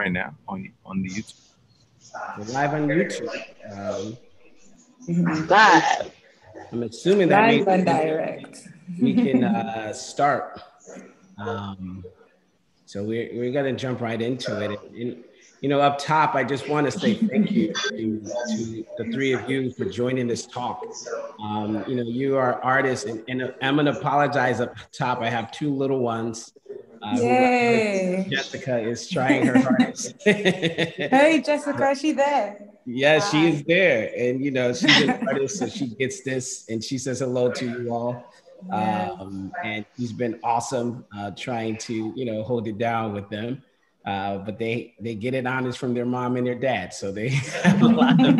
right now on on the YouTube. We're live on YouTube. Um, Live. I'm assuming that Live means and direct. we can uh, start. Um, so we're, we're going to jump right into it. And, you know, up top, I just want to say thank you to, to the three of you for joining this talk. Um, you know, you are artists, and, and I'm going to apologize up top. I have two little ones. Uh, Yay. Jessica is trying her hardest. Hey, Jessica, she there? Yeah, she is there, and you know she's an artist, so she gets this, and she says hello to you all. Yes. Um, and she's been awesome uh, trying to you know hold it down with them. Uh, but they they get it honest from their mom and their dad, so they have a lot of.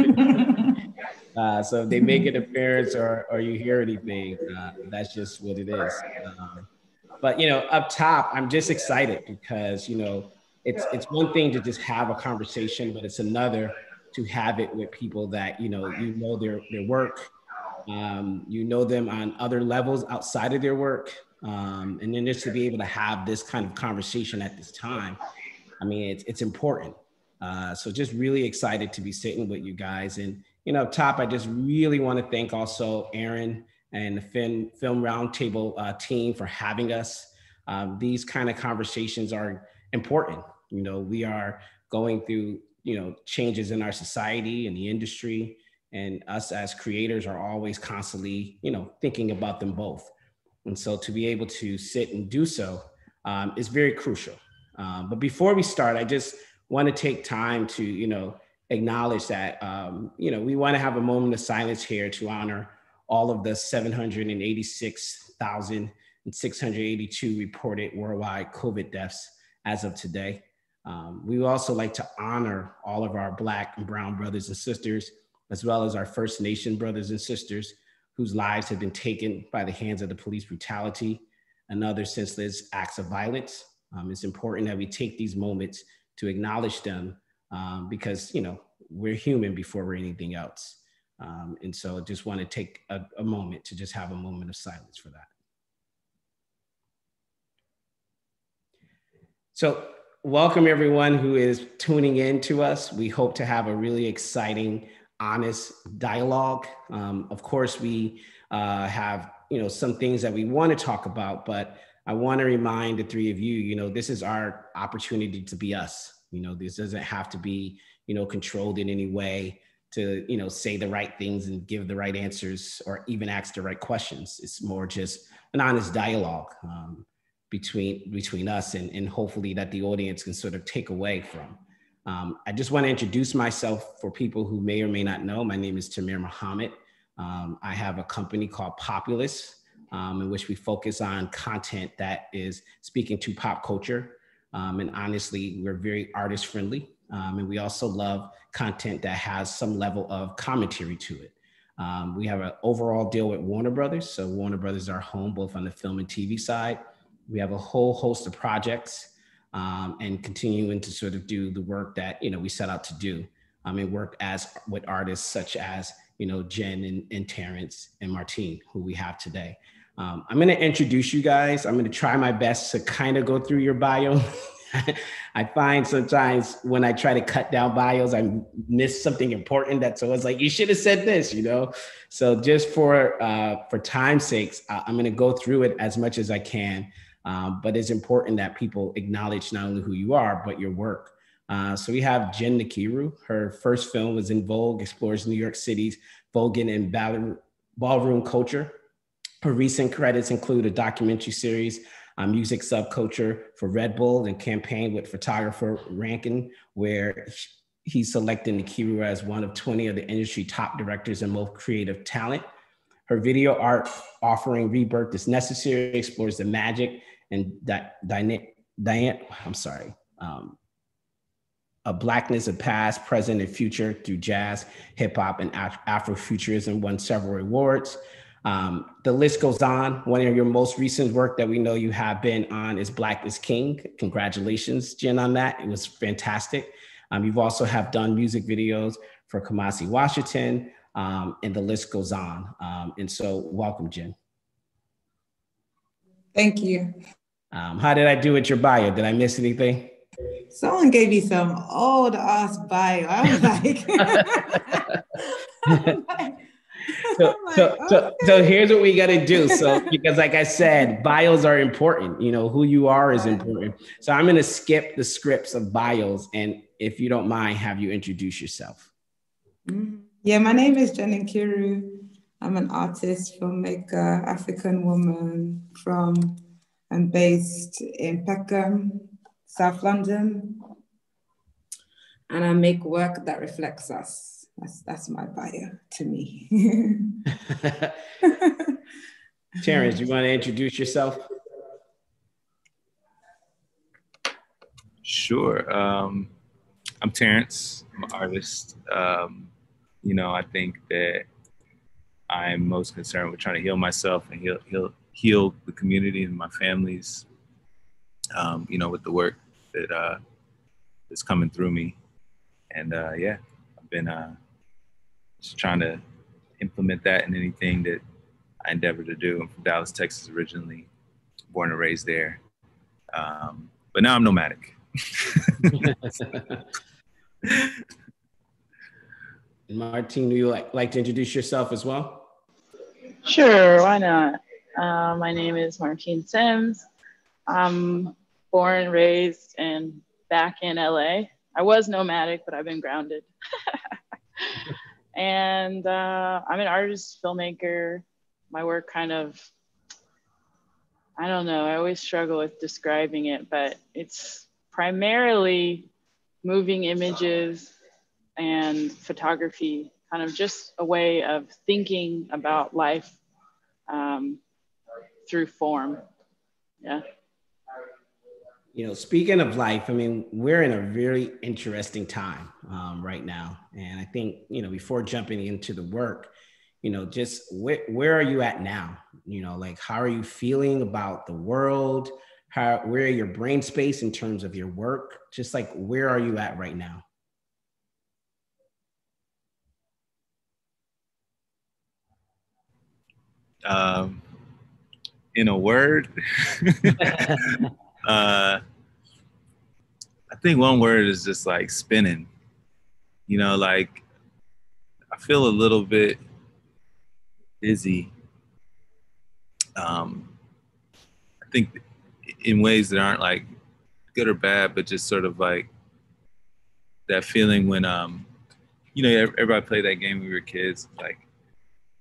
Uh, so if they make an appearance or or you hear anything, uh, that's just what it is. Um, but you know, up top, I'm just excited because you know it's it's one thing to just have a conversation, but it's another to have it with people that you know you know their their work, um, you know them on other levels outside of their work, um, and then just to be able to have this kind of conversation at this time, I mean it's it's important. Uh, so just really excited to be sitting with you guys, and you know, top, I just really want to thank also Aaron and the Fin Film Roundtable uh, team for having us. Um, these kind of conversations are important. You know, we are going through you know changes in our society and the industry and us as creators are always constantly you know thinking about them both and so to be able to sit and do so um, is very crucial um, but before we start i just want to take time to you know acknowledge that um, you know we want to have a moment of silence here to honor all of the 786,682 reported worldwide covid deaths as of today um, we also like to honor all of our Black and Brown brothers and sisters, as well as our First Nation brothers and sisters whose lives have been taken by the hands of the police brutality and other senseless acts of violence. Um, it's important that we take these moments to acknowledge them um, because, you know, we're human before we're anything else. Um, and so I just want to take a, a moment to just have a moment of silence for that. So welcome everyone who is tuning in to us. We hope to have a really exciting, honest dialogue. Um, of course, we uh, have you know some things that we want to talk about, but I want to remind the three of you, you know, this is our opportunity to be us. You know, this doesn't have to be you know controlled in any way to you know say the right things and give the right answers or even ask the right questions. It's more just an honest dialogue. Um, between between us and, and hopefully that the audience can sort of take away from. Um, I just want to introduce myself for people who may or may not know. My name is Tamir Muhammad. Um, I have a company called Populous, um, in which we focus on content that is speaking to pop culture. Um, and honestly, we're very artist friendly. Um, and we also love content that has some level of commentary to it. Um, we have an overall deal with Warner Brothers. So Warner Brothers is our home, both on the film and TV side we have a whole host of projects um, and continuing to sort of do the work that you know we set out to do I mean, work as with artists such as you know jen and, and terrence and martine who we have today um, i'm going to introduce you guys i'm going to try my best to kind of go through your bio I find sometimes when I try to cut down bios, I miss something important that someone's like, you should have said this, you know? So just for uh, for time's sakes, I'm gonna go through it as much as I can. Um, but it's important that people acknowledge not only who you are, but your work. Uh, so we have Jen Nkiru. Her first film was En Vogue, explores New York City's voguing and ballroom culture. Her recent credits include a documentary series on music subculture for Red Bull and campaign with photographer Rankin, where he's selected Nkiru as one of 20 of the industry top directors and most creative talent. Her video art offering Rebirth is Necessary explores the magic and that Diane, Diane I'm sorry, um, a blackness of past, present, and future through jazz, hip hop, and Afrofuturism. Won several awards. Um, the list goes on. One of your most recent work that we know you have been on is Black is King. Congratulations, Jen, on that. It was fantastic. Um, you've also have done music videos for Kamasi Washington, um, and the list goes on. Um, and so, welcome, Jen. Thank you. Um, how did I do with your bio? Did I miss anything? Someone gave me some old ass bio. I was like, I'm like, so, I'm so, so, here's what we got to do. So, because like I said, bios are important. You know, who you are is important. So I'm going to skip the scripts of bios. And if you don't mind, have you introduce yourself? Mhm. Yeah, my name is Jen Nkiru. I'm an artist, filmmaker, African woman from, I'm based in Peckham, South London. And I make work that reflects us. That's, that's my bio to me. Terrence, you want to introduce yourself? Sure. Um, I'm Terrence. I'm an artist. Um, you know, I think that I'm most concerned with trying to heal myself and heal heal heal the community and my families. Um, you know, with the work that uh, that's coming through me, and uh, yeah, I've been uh, just trying to implement that in anything that I endeavor to do. I'm from Dallas, Texas, originally, born and raised there, um, but now I'm nomadic. Martine, do you like, like to introduce yourself as well? Sure, why not? Uh, my name is Martine Syms. I'm born and raised and back in LA. I was nomadic, but I've been grounded. and uh, I'm an artist, filmmaker. My work kind of, I don't know, I always struggle with describing it, but it's primarily moving images and photography, kind of just a way of thinking about life um, through form. Yeah. You know, speaking of life, I mean, we're in a very interesting time um, right now. And I think, you know, before jumping into the work, you know, just where, where are you at now? You know, like how are you feeling about the world? How, where are your brain space in terms of your work? Just like, where are you at right now? um, in a word, uh, I think one word is just like spinning. You know, like I feel a little bit dizzy. Um, I think in ways that aren't like good or bad, but just sort of like that feeling when, um, you know, everybody played that game when we were kids, like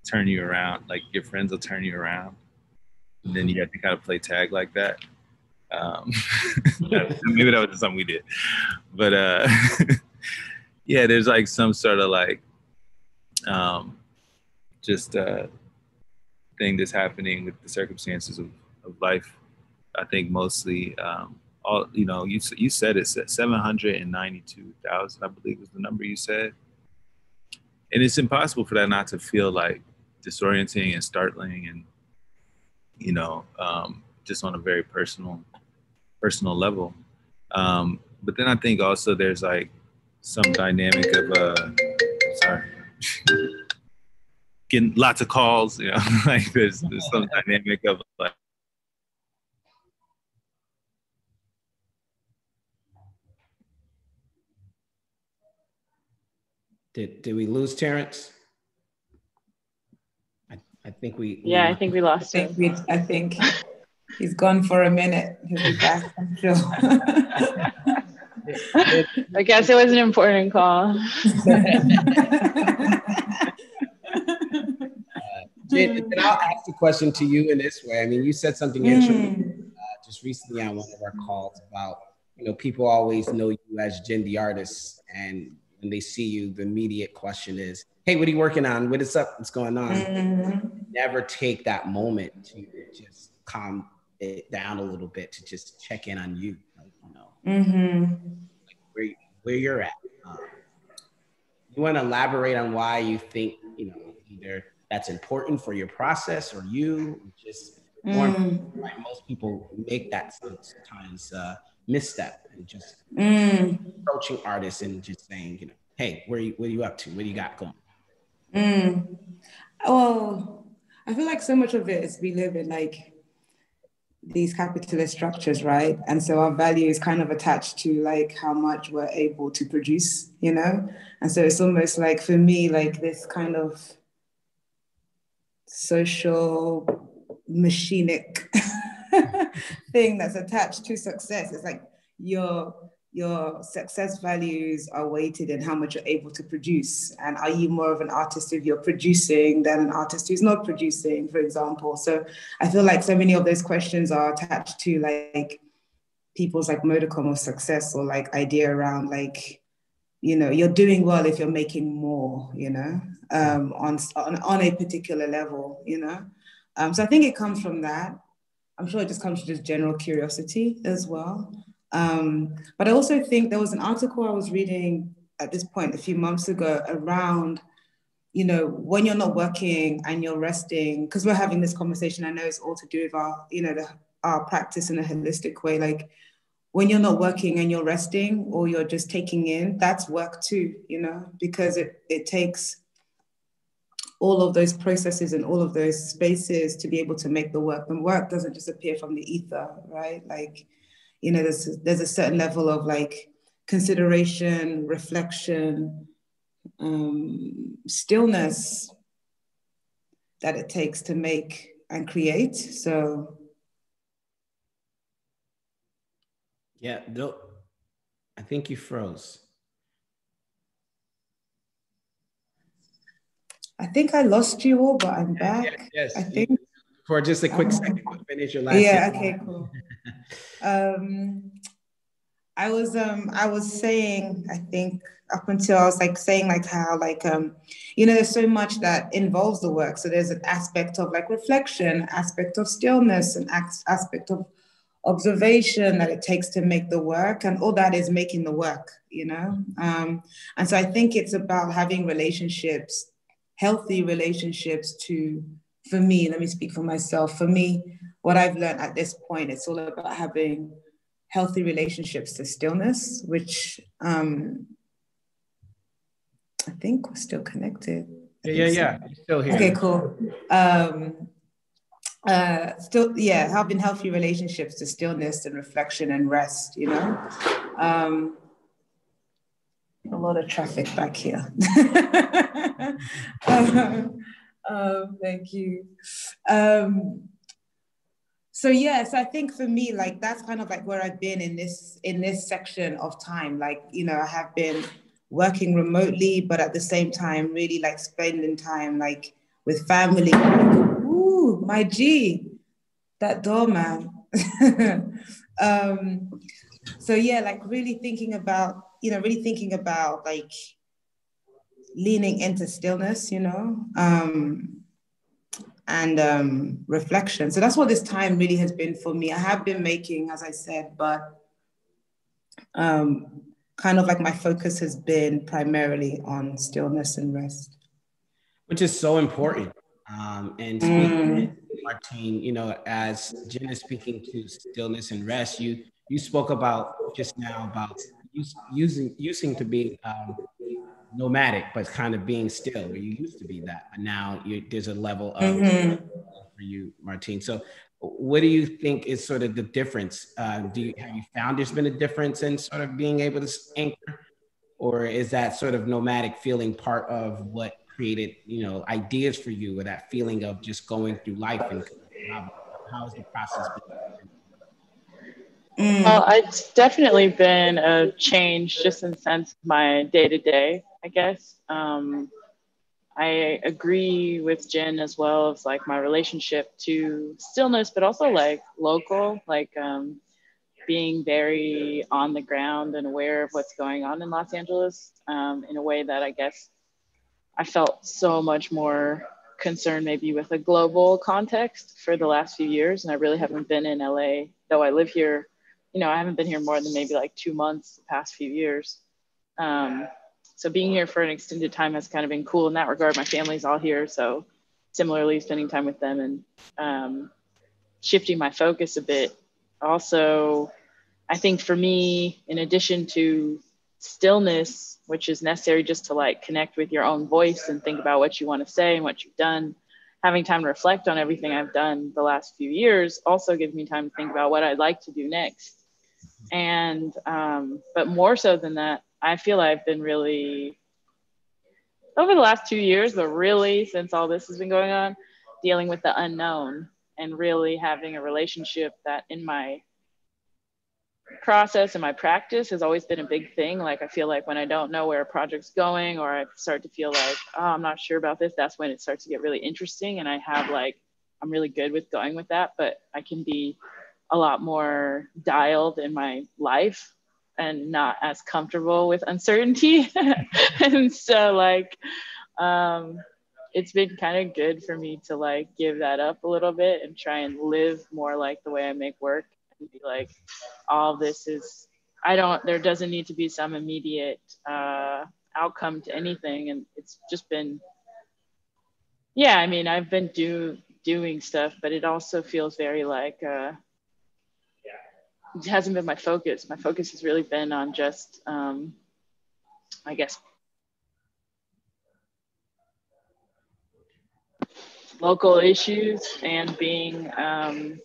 turn you around, like your friends will turn you around. And then you have to kind of play tag like that. Um, maybe that was something we did. But uh, yeah, there's like some sort of like um, just uh, thing that's happening with the circumstances of, of life. I think mostly um, all, you know, you, you said it's 792,000, I believe was the number you said. And it's impossible for that not to feel like disorienting and startling and you know um, just on a very personal personal level um, but then i think also there's like some dynamic of uh sorry getting lots of calls you know like there's, there's some dynamic of like Did, did we lose Terrence? I, I think we. Yeah, we I think we I lost think him. we, I think he's gone for a minute. He'll be back, I'm sure. I guess it was an important call. Jen, and I'll ask the question to you in this way. I mean, you said something interesting uh, just recently on one of our calls about, you know, people always know you as Jen the artist, and when they see you, the immediate question is, "Hey, what are you working on? What is up? What's going on?" Mhm. Never take that moment to just calm it down a little bit to just check in on you, like, you know, Mhm. where where you're at. Um, you want to elaborate on why you think you know either that's important for your process or you just more Mm. like most people make that sometimes uh, misstep and just Mm. approaching artists and just saying you know hey where you, what are you up to what do you got going Mm. Well, I feel like so much of it is we live in like these capitalist structures, right? And so our value is kind of attached to like how much we're able to produce, you know? And so it's almost like for me, like this kind of social machinic thing that's attached to success. It's like your your success values are weighted in how much you're able to produce. And are you more of an artist if you're producing than an artist who's not producing, for example? So I feel like so many of those questions are attached to like people's like modicum of success or like idea around like, you know, you're doing well if you're making more, you know, um, on, on, on a particular level, you know. Um, so I think it comes from that. I'm sure it just comes from just general curiosity as well. Um, but I also think there was an article I was reading at this point a few months ago around, you know, when you're not working and you're resting, because we're having this conversation, I know it's all to do with our, you know, the, our practice in a holistic way. Like when you're not working and you're resting or you're just taking in, that's work too, you know, because it, it takes all of those processes and all of those spaces to be able to make the work. And work doesn't just appear from the ether, right? Like you know there's there's a certain level of like consideration reflection um, stillness that it takes to make and create. So yeah i think you froze. I think i lost you all but i'm back. yes, yes. i think for just a quick um, second finish your last yeah okay cool um, I was um I was saying I think up until I was like saying like how like um you know there's so much that involves the work. So there's an aspect of like reflection aspect of stillness and aspect of observation that it takes to make the work and all that is making the work you know? Um and so I think it's about having relationships healthy relationships to for me let me speak for myself for me what I've learned at this point, it's all about having healthy relationships to stillness, which um, I think we're still connected. Yeah, yeah, yeah. still here. Okay, cool. Um, uh, still, yeah, having healthy relationships to stillness and reflection and rest, you know. Um, a lot of traffic back here. um, um, thank you. Um, so yes i think for me like that's kind of like where i've been in this in this section of time. Like you know i have been working remotely but at the same time really like spending time like with family. Ooh my g that doorman um so yeah like really thinking about you know really thinking about like leaning into stillness you know? Um and um, reflection. So that's what this time really has been for me. I have been making, as I said, but um, kind of like my focus has been primarily on stillness and rest. Which is so important. Um, and mm. Martine, you know, as Jen is speaking to stillness and rest, you you spoke about just now about using using to be um, nomadic, but kind of being still, where you used to be that, but now there's a level of mm-hmm. for you, Martine. So, what do you think is sort of the difference? Uh, do you have you found there's been a difference in sort of being able to anchor, or is that sort of nomadic feeling part of what created you know ideas for you, or that feeling of just going through life and how, how has the process been? Mm. Well, it's definitely been a change just in sense of my day to day. I guess. Um, I agree with Jen as well as like my relationship to stillness, but also like local, like um, being very on the ground and aware of what's going on in Los Angeles um, in a way that I guess I felt so much more concerned maybe with a global context for the last few years. And I really haven't been in LA, though I live here. You know, I haven't been here more than maybe like two months the past few years. Um, so being here for an extended time has kind of been cool in that regard. My family's all here, so similarly spending time with them and um, shifting my focus a bit. Also, I think for me, in addition to stillness, which is necessary just to like connect with your own voice and think about what you want to say and what you've done, having time to reflect on everything I've done the last few years also gives me time to think about what I'd like to do next. And, um, but more so than that, I feel I've been really, over the last two years, but really since all this has been going on, dealing with the unknown and really having a relationship that in my process and my practice has always been a big thing. Like I feel like when I don't know where a project's going or I start to feel like, oh, I'm not sure about this, that's when it starts to get really interesting. And I have like, I'm really good with going with that, but I can be a lot more dialed in my life and not as comfortable with uncertainty. and so like um it's been kind of good for me to like give that up a little bit and try and live more like the way I make work and be like, all this is, I don't, there doesn't need to be some immediate uh, outcome to anything. And it's just been, yeah, I mean, I've been do, doing stuff, but it also feels very like, uh, hasn't been my focus. My focus has really been on just, um, I guess, local issues and being um,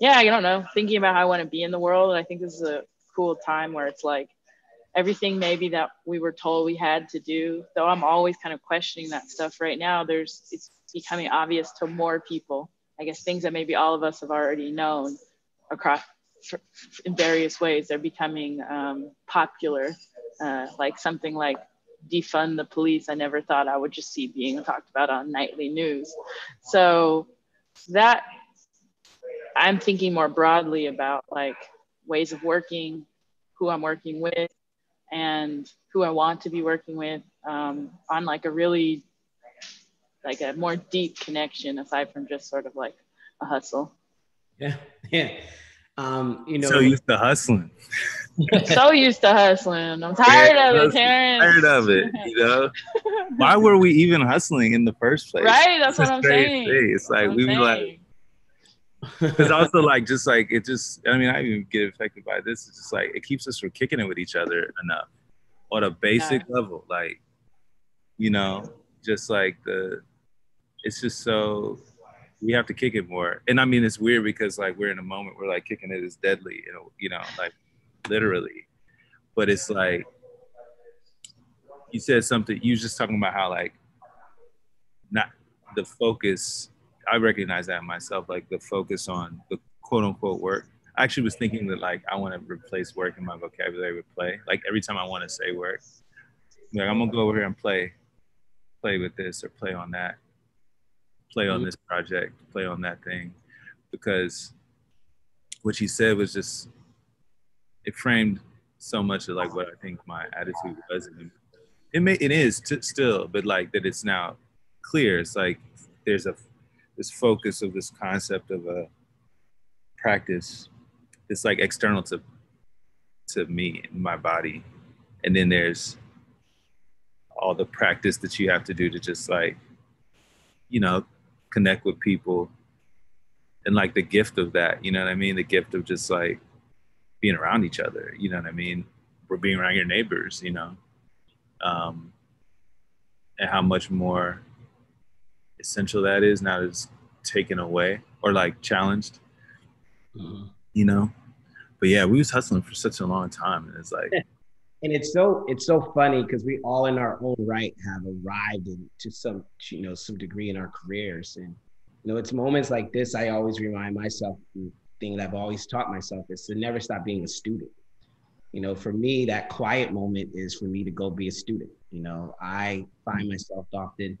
yeah i don't know thinking about how i want to be in the world And i think this is a cool time where it's like everything maybe that we were told we had to do though i'm always kind of questioning that stuff right now there's it's becoming obvious to more people i guess things that maybe all of us have already known across in various ways they're becoming um, popular. Uh, like something like defund the police i never thought i would just see being talked about on nightly news. So that i'm thinking more broadly about like ways of working who i'm working with and who i want to be working with um, on like a really like a more deep connection aside from just sort of like a hustle. Yeah yeah um, you know, so used to hustling. so used to hustling. I'm tired yeah, of it, Terrence. Tired of it. You know, why were we even hustling in the first place? Right. That's what I'm saying. Thing. It's like we were like. It's also like just like it just. I mean, I even get affected by this. It's just like it keeps us from kicking it with each other enough on a basic yeah. level. Like, you know, just like the. It's just so we have to kick it more. And I mean, it's weird because like we're in a moment where like kicking it is deadly, you know, you know, like literally. But it's like you said something. You was just talking about how like not the focus. I recognize that myself, like the focus on the quote unquote work. I actually was thinking that like I want to replace work in my vocabulary with play. Like every time I want to say work, like I'm gonna go over here and play, play with this or play on that play on mm-hmm. this project, play on that thing, because what she said was just it framed so much of like what I think my attitude was, and it may it is t- still, but like that it's now clear. It's like there's a this focus of this concept of a practice. It's like external to to me and my body, and then there's all the practice that you have to do to just like you know connect with people and like the gift of that, you know what I mean? The gift of just like being around each other, you know what I mean? We're being around your neighbors, you know? Um, and how much more essential that is now that it's taken away or like challenged, mm-hmm. you know? But yeah, we was hustling for such a long time. And it's like, and it's so it's so funny because we all in our own right have arrived in, to some you know some degree in our careers. And you know it's moments like this i always remind myself the thing that i've always taught myself is to never stop being a student. You know for me that quiet moment is for me to go be a student. You know i find mm-hmm. myself often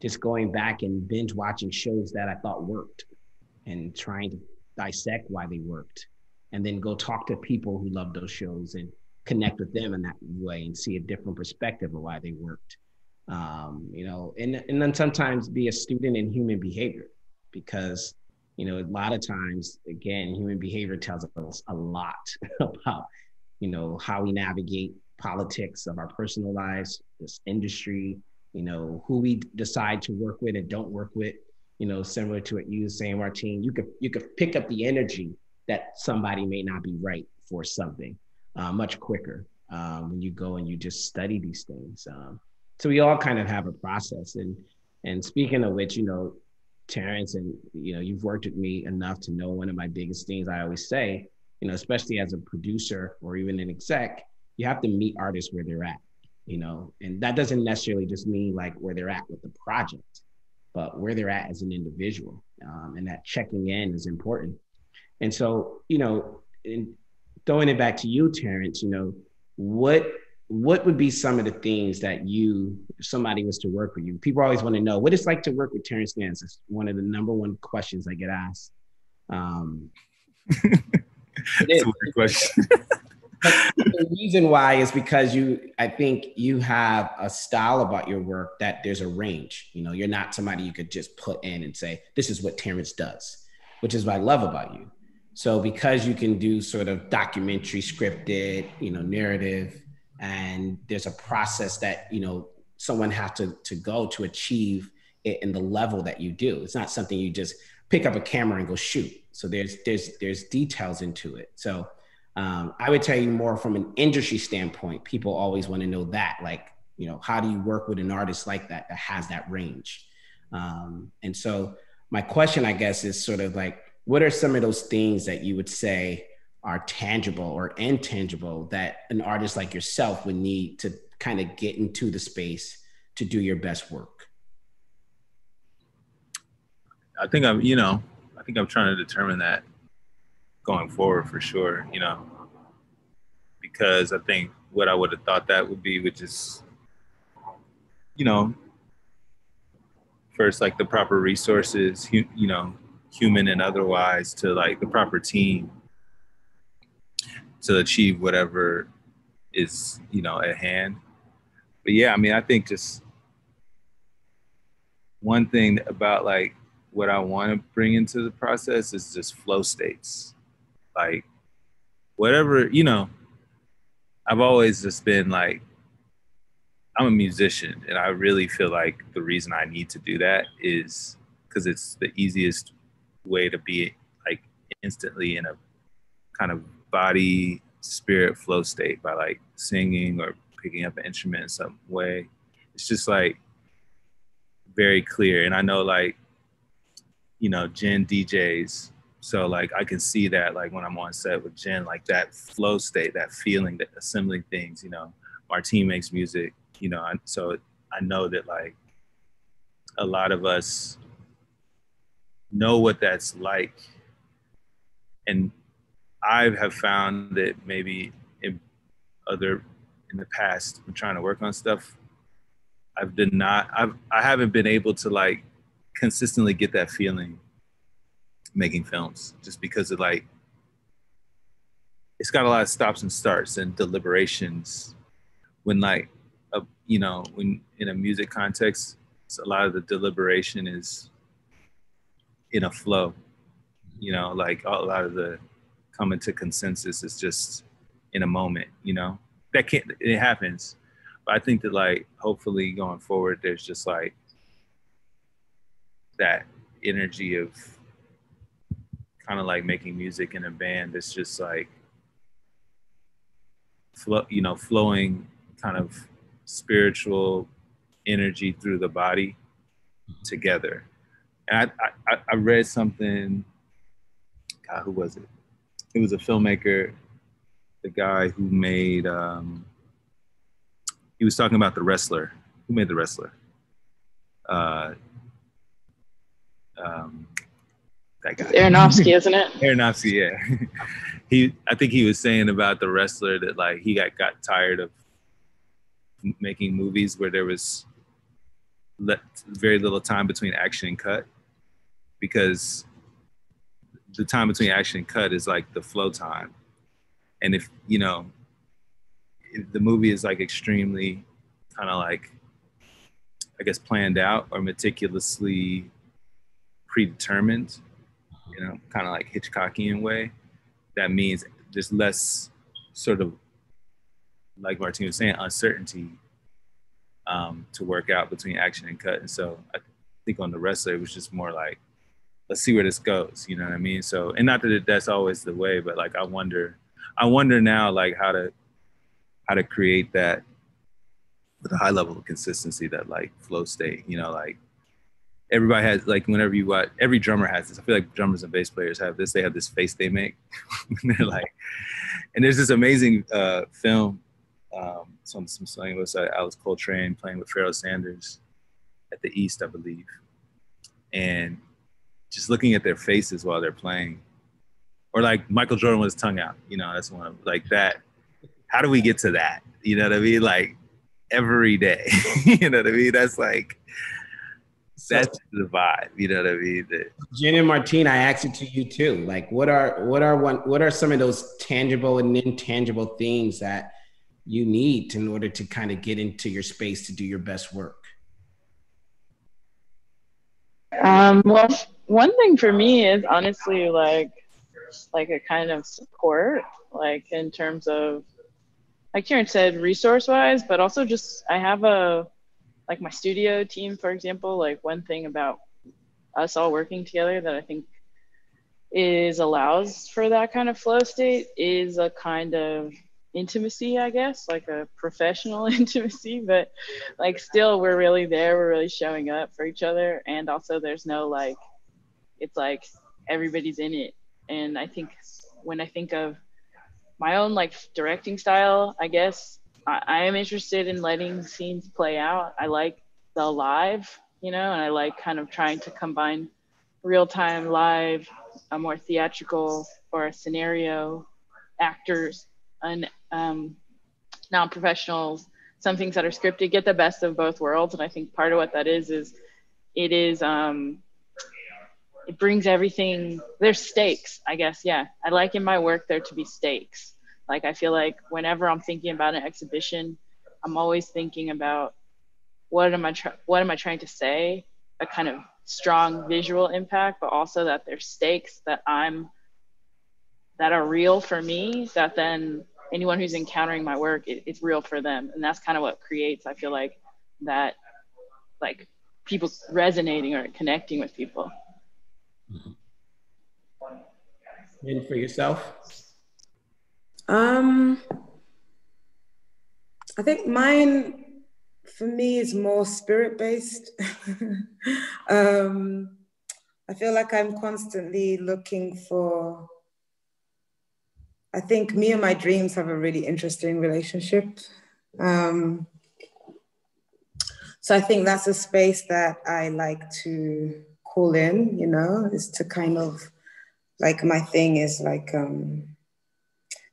just going back and binge watching shows that i thought worked and trying to dissect why they worked and then go talk to people who love those shows and connect with them in that way and see a different perspective of why they worked. Um, you know, and and then sometimes be a student in human behavior because you know a lot of times again human behavior tells us a lot about you know how we navigate politics of our personal lives, this industry, you know, who we decide to work with and don't work with. You know, similar to what you were saying, Martine, you could you could pick up the energy that somebody may not be right for something uh, much quicker um, when you go and you just study these things. Um, so we all kind of have a process, and And speaking of which, you know, Terrence, and you know, you've worked with me enough to know one of my biggest things I always say, you know, especially as a producer or even an exec, you have to meet artists where they're at, you know, and that doesn't necessarily just mean like where they're at with the project, but where they're at as an individual. Um, and that checking in is important. And so, you know, in throwing it back to you, Terrence, you know, what what would be some of the things that you, if somebody was to work with you, people always want to know what it's like to work with Terrence Nance. It's one of the number one questions I get asked. Um, That's a weird question. the reason why is because you, I think you have a style about your work that there's a range. You know, you're not somebody you could just put in and say, this is what Terrence does, which is what I love about you. So because you can do sort of documentary scripted, you know, narrative, and there's a process that you know someone has to to go to achieve it in the level that you do. It's not something you just pick up a camera and go shoot. So there's there's there's details into it. So um, i would tell you more from an industry standpoint people always want to know that like you know how do you work with an artist like that that has that range? Um, and so my question i guess is sort of like what are some of those things that you would say are tangible or intangible that an artist like yourself would need to kind of get into the space to do your best work? I think I'm, you know, I think I'm trying to determine that going forward for sure, you know, because I think what I would have thought that would be, which is, you know, first like the proper resources, you know, human and otherwise, to like the proper team to achieve whatever is you know at hand. But yeah i mean i think just one thing about like what i want to bring into the process is just flow states. Like whatever you know i've always just been like i'm a musician and i really feel like the reason i need to do that is because it's the easiest way to be like instantly in a kind of body spirit flow state by like singing or picking up an instrument in some way. It's just like very clear. And I know like, you know, Jen DJs. So like I can see that like when I'm on set with Jen, like that flow state, that feeling, that assembling things, you know, Martine makes music, you know, so I know that like a lot of us know what that's like and I have found that maybe in other in the past, I'm trying to work on stuff. I've been not. I've I haven't been able to like consistently get that feeling making films just because of like it's got a lot of stops and starts and deliberations when like a, you know when in a music context a lot of the deliberation is in a flow you know like a lot of the coming to consensus is just in a moment, you know? That can't it happens. But I think that like hopefully going forward there's just like that energy of kind of like making music in a band that's just like flow you know flowing kind of spiritual energy through the body together and i i, I read something god who was it he was a filmmaker, the guy who made. Um, he was talking about the wrestler. Who made the wrestler? Uh, um, that guy. Aronofsky, isn't it? Aronofsky, yeah. he, I think he was saying about the wrestler that like he got got tired of making movies where there was le- very little time between action and cut because the time between action and cut is like the flow time. And if, you know, if the movie is like extremely kind of like, I guess, planned out or meticulously predetermined, you know, kind of like Hitchcockian way, that means there's less sort of, like Martine was saying, uncertainty um, to work out between action and cut. And so I think on the wrestler, it was just more like, let's see where this goes. You know what I mean? So, and not that that's always the way, but like I wonder, I wonder now like how to how to create that with a high level of consistency, that like flow state. You know, like everybody has like whenever you watch every drummer has this. I feel like drummers and bass players have this. They have this face they make. And they're like, and there's this amazing uh, film. Um, some some song was uh, Alice Coltrane playing with Pharoah Sanders at the East, I believe, and just looking at their faces while they're playing, or like Michael Jordan with his tongue out. You know, that's one of like that. How do we get to that? You know what I mean? Like every day. you know what I mean? That's like that's the vibe. You know what I mean? That, Jen and Martine, I asked it to you too. Like, what are what are one what are some of those tangible and intangible things that you need in order to kind of get into your space to do your best work? Um, well, one thing for me is honestly like like a kind of support, like in terms of like Karen said, resource wise, but also just I have a like my studio team, for example, like one thing about us all working together that I think is allows for that kind of flow state is a kind of intimacy, I guess, like a professional intimacy, but like still we're really there, we're really showing up for each other. And also there's no like, it's like everybody's in it. And I think when I think of my own like directing style, I guess I, I am interested in letting scenes play out. I like the live, you know, and I like kind of trying to combine real time live, a more theatrical or a scenario, actors, and um, non professionals, some things that are scripted, get the best of both worlds. And I think part of what that is is it is um, it brings everything there's stakes i guess yeah i like in my work there to be stakes like I feel like whenever I'm thinking about an exhibition, I'm always thinking about what am I what am I trying to say? A kind of strong visual impact, but also that there's stakes that I'm that are real for me. That then anyone who's encountering my work, it, it's real for them, and that's kind of what creates. I feel like that like people resonating or connecting with people. And for yourself. Um, I think mine, for me, is more spirit based. um, I feel like I'm constantly looking for. I think me and my dreams have a really interesting relationship. Um, so I think that's a space that I like to call in, you know, is to kind of like my thing is like um,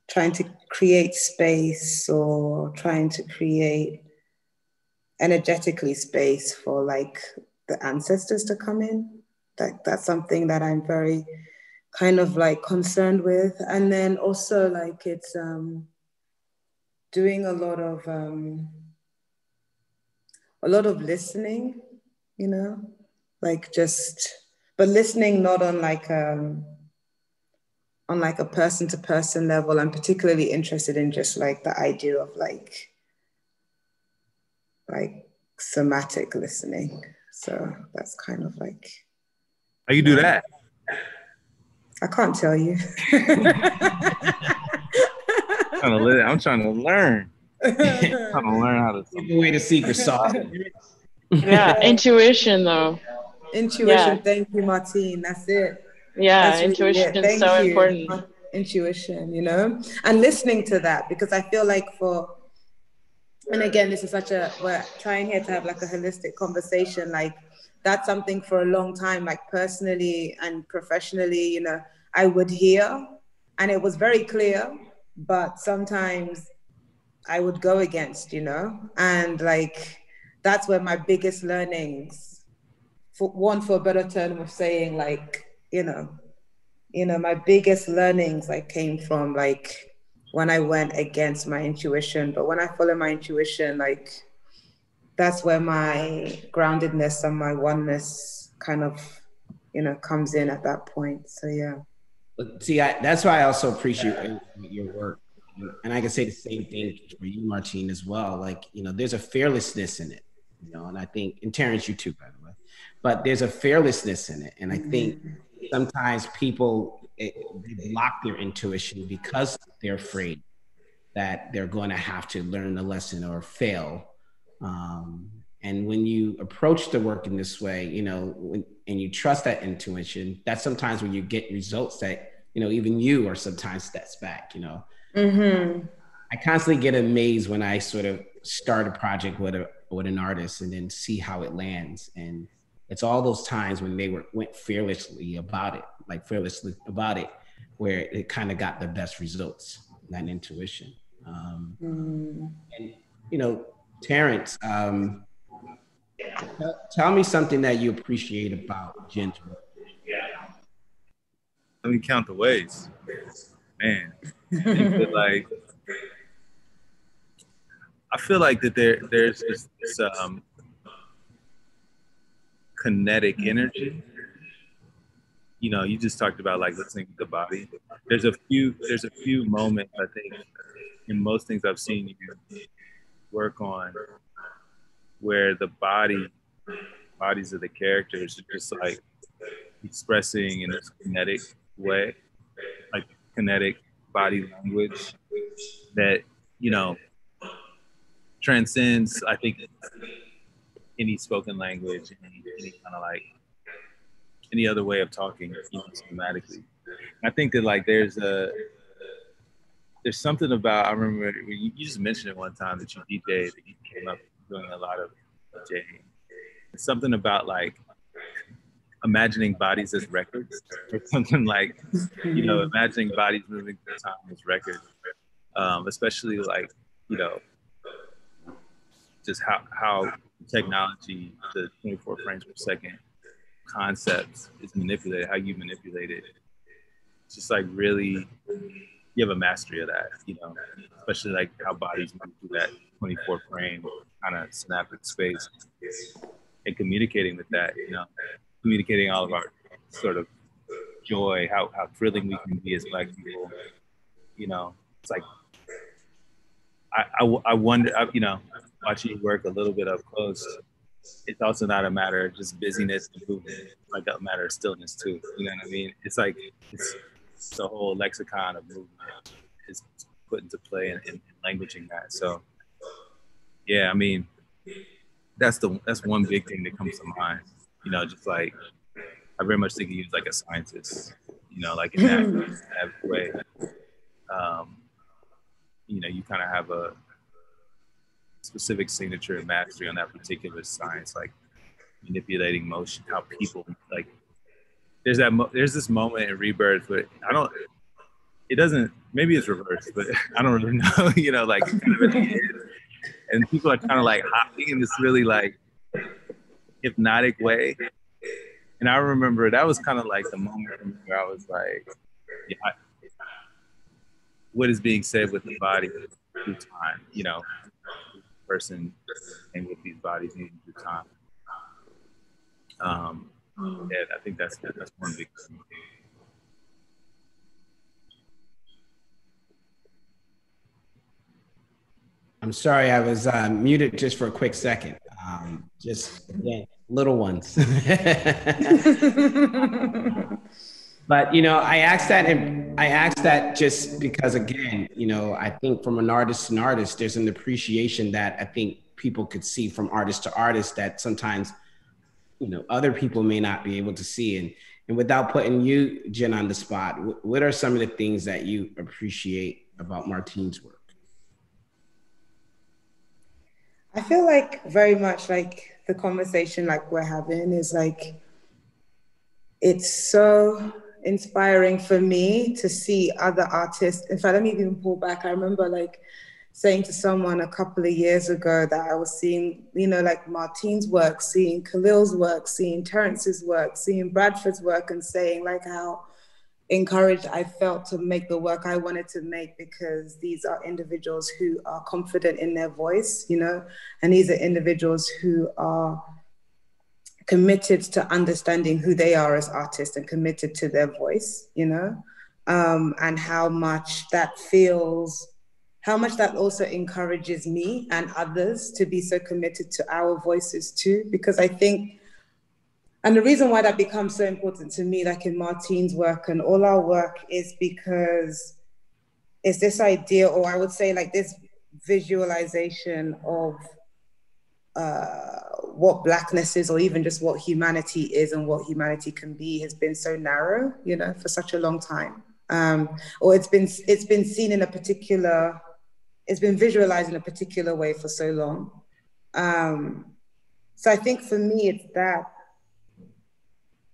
trying to create space or trying to create energetically space for like the ancestors to come in. That that's something that I'm very kind of like concerned with. And then also like it's um doing a lot of um a lot of listening, you know, like just but listening not on like um on like a person to person level. I'm particularly interested in just like the idea of like like somatic listening. So that's kind of like how you do that? I can't tell you. I'm, trying to learn. I'm trying to learn how to give away the secret sauce. Yeah intuition though intuition yeah. thank you martine. That's it. Yeah That's intuition really is so you. important. Intuition you know? And listening to that because i feel like for and again this is such a we're trying here to have like a holistic conversation like that's something for a long time like personally and professionally you know i would hear and it was very clear but sometimes i would go against you know? And like that's where my biggest learnings for one for a better term of saying like you know, you know, my biggest learnings like came from like when I went against my intuition. But when I follow my intuition, like that's where my groundedness and my oneness kind of, you know, comes in at that point. So yeah. See, I, that's why I also appreciate your work. And I can say the same thing for you, Martine, as well. Like, you know, there's a fearlessness in it, you know, and I think, and Terrence, you too, by the way, but there's a fearlessness in it. And I think mm-hmm sometimes people it, they block their intuition because they're afraid that they're going to have to learn the lesson or fail. Um, And when you approach the work in this way, you know, when, and you trust that intuition, that's sometimes when you get results that, you know, even you are sometimes steps back, you know. Mm-hmm. I constantly get amazed when I sort of start a project with a with an artist and then see how it lands. And it's all those times when they were went fearlessly about it, like fearlessly about it, where it kind of got the best results, that intuition. Um, mm. And you know, Terence, um, tell me something that you appreciate about Jenn's work. Let me count the ways, man. like I feel like that there there's this, this um, kinetic mm-hmm. energy. You know, you just talked about like listening to the body. There's a few there's a few moments I think in most things I've seen you work on where the body bodies of the characters are just like expressing in this kinetic way, like kinetic body language that, you know, transcends, I think, any spoken language, any, any kind of like any other way of talking, you know, schematically. I think that like there's a there's something about I remember you, you just mentioned it one time that you DJ that you came up doing a lot of DJing. Something about like imagining bodies as records or something like you know imagining bodies moving through time as records um, especially like you know just how how technology, the 24 frames per second concepts is manipulated, how you manipulate it. It's just like really, you have a mastery of that, you know, especially like how bodies move through that 24 frame kind of synaptic space and communicating with that, you know, communicating all of our sort of joy, how, how thrilling we can be as black people, you know, it's like, I, I, I wonder, I, you know, watching you work a little bit up close, it's also not a matter of just busyness and movement. It's like a matter of stillness too. You know what I mean? It's like it's, the whole lexicon of movement is put into play and, and, languaging that. So yeah, I mean, that's the that's one big thing that comes to mind. You know, just like I very much think of you as like a scientist. You know, like in that, that way. Um, you know, you kind of have a specific signature and mastery on that particular science, like manipulating motion, how people like. There's that. Mo- there's this moment in Rebirth, but I don't. It doesn't. Maybe it's reversed, but I don't really know. you know, like kind of and people are kind of like hopping in this really like hypnotic way. And I remember that was kind of like the moment where I was like, yeah, what is being said with the body through time, you know, person and with these bodies moving through time. Um, yeah, I think that's that's one big thing. I'm sorry, I was uh, muted just for a quick second. Um, just again, little ones. but you know i asked that and i asked that just because again you know i think from an artist to an artist there's an appreciation that i think people could see from artist to artist that sometimes you know other people may not be able to see. And and without putting you jen on the spot what are some of the things that you appreciate about martine's work? I feel like very much like the conversation like we're having is like it's so inspiring for me to see other artists. In fact, let me even pull back. I remember like saying to someone a couple of years ago that I was seeing, you know, like Martine's work, seeing Kahlil's work, seeing Terence's work, seeing Bradford's work, and saying like how encouraged I felt to make the work I wanted to make because these are individuals who are confident in their voice, you know, and these are individuals who are committed to understanding who they are as artists and committed to their voice, you know, um, and how much that feels, how much that also encourages me and others to be so committed to our voices too. Because I think, and the reason why that becomes so important to me, like in Martine's work and all our work, is because it's this idea, or I would say like this visualization of uh, what blackness is, or even just what humanity is and what humanity can be, has been so narrow, you know, for such a long time. Um, or it's been it's been seen in a particular, it's been visualized in a particular way for so long. Um, so I think for me, it's that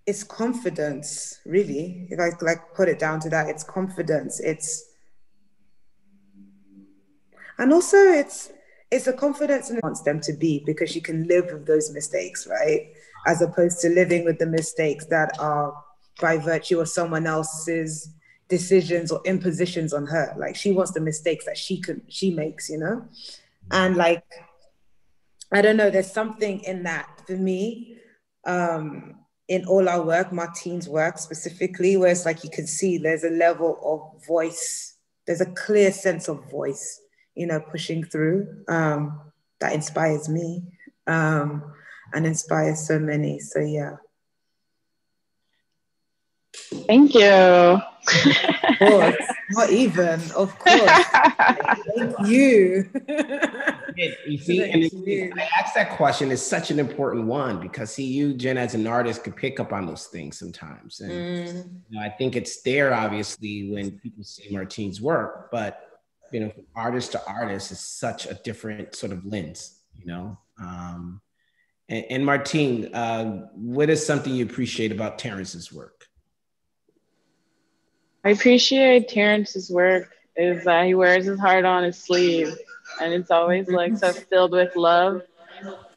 it's confidence, really. If I like put it down to that, it's confidence. It's and also it's it's a confidence and wants them to be because you can live with those mistakes, right? As opposed to living with the mistakes that are by virtue of someone else's decisions or impositions on her. Like she wants the mistakes that she can she makes, you know? And like I don't know, there's something in that for me, um, in all our work, Martine's work specifically, where it's like you can see there's a level of voice, there's a clear sense of voice you know, pushing through. Um, that inspires me um, and inspires so many. So yeah. Thank you. of course, not even, of course. Thank you. you see, and you. I asked that question is such an important one because see, you, Jenn, as an artist, could pick up on those things sometimes. And mm. you know, I think it's there, obviously, when people see Martine's work, but you know, artist to artist is such a different sort of lens, you know. Um, and, and Martine, uh, what is something you appreciate about Terence's work? I appreciate Terence's work is that he wears his heart on his sleeve, and it's always like so filled with love.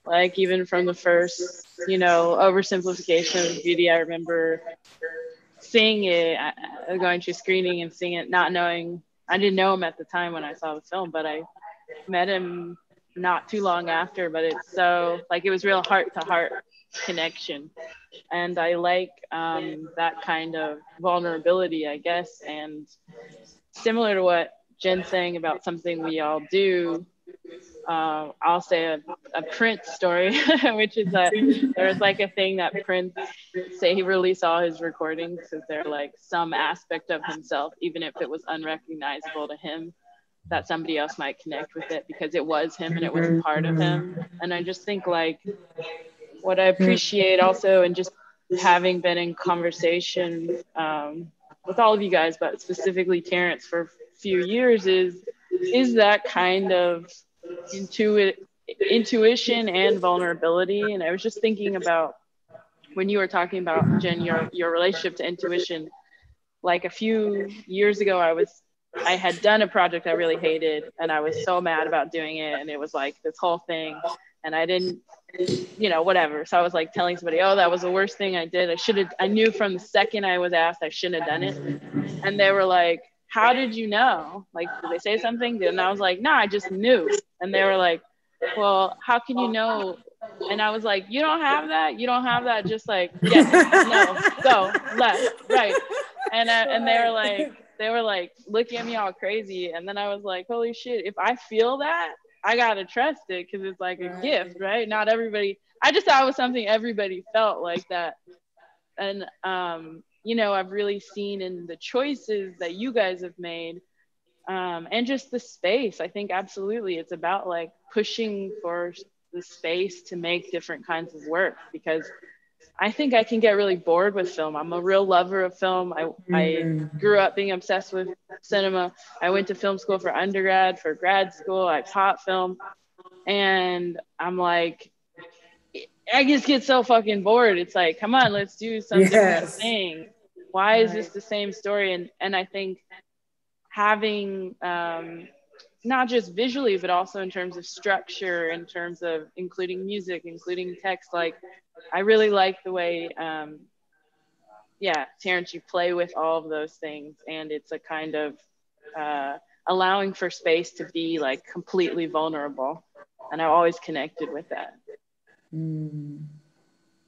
Like even from the first, you know, oversimplification of beauty, I remember seeing it, uh, going to screening and seeing it, not knowing I didn't know him at the time when I saw the film, but I met him not too long after. But it's so like it was real heart to heart connection, and I like um, that kind of vulnerability, I guess. And similar to what Jenn's saying about something we all do, uh, I'll say a, a Prince story, which is that there's like a thing that Prince say he released all his recordings because they're like some aspect of himself, even if it was unrecognizable to him, that somebody else might connect with it because it was him and it was a part of him. And I just think like what I appreciate also and just having been in conversation um, with all of you guys, but specifically Terence for a few years is is that kind of intuit intuition and vulnerability. And I was just thinking about when you were talking about Jenn, your your relationship to intuition. Like a few years ago, I was I had done a project I really hated, and I was so mad about doing it, and it was like this whole thing, and I didn't, you know, whatever. So I was like telling somebody, "Oh, that was the worst thing I did. I should have. I knew from the second I was asked I shouldn't have done it," and they were like, how did you know? Like, did they say something? And I was like, no, I just knew. And they were like, well, how can you know? And I was like, you don't have that. You don't have that. Just like, yes, no, go left, right. And uh, and they were like, they were like looking at me all crazy. And then I was like, holy shit, if I feel that, I gotta trust it because it's like a right. gift, right? Not everybody. I just thought it was something everybody felt like that. And um, you know I've really seen in the choices that you guys have made um, and just the space. I think absolutely it's about like pushing for the space to make different kinds of work because I think I can get really bored with film. I'm a real lover of film. I, I mm-hmm. grew up being obsessed with cinema. I went to film school for undergrad, for grad school. I taught film. And I'm like, I just get so fucking bored. It's like, come on, let's do some yes. different thing. Why is this the same story? And and I think having um, not just visually, but also in terms of structure, in terms of including music, including text, like I really like the way, um, yeah, Terence, you play with all of those things, and it's a kind of uh, allowing for space to be like completely vulnerable, and I've always connected with that. Mm.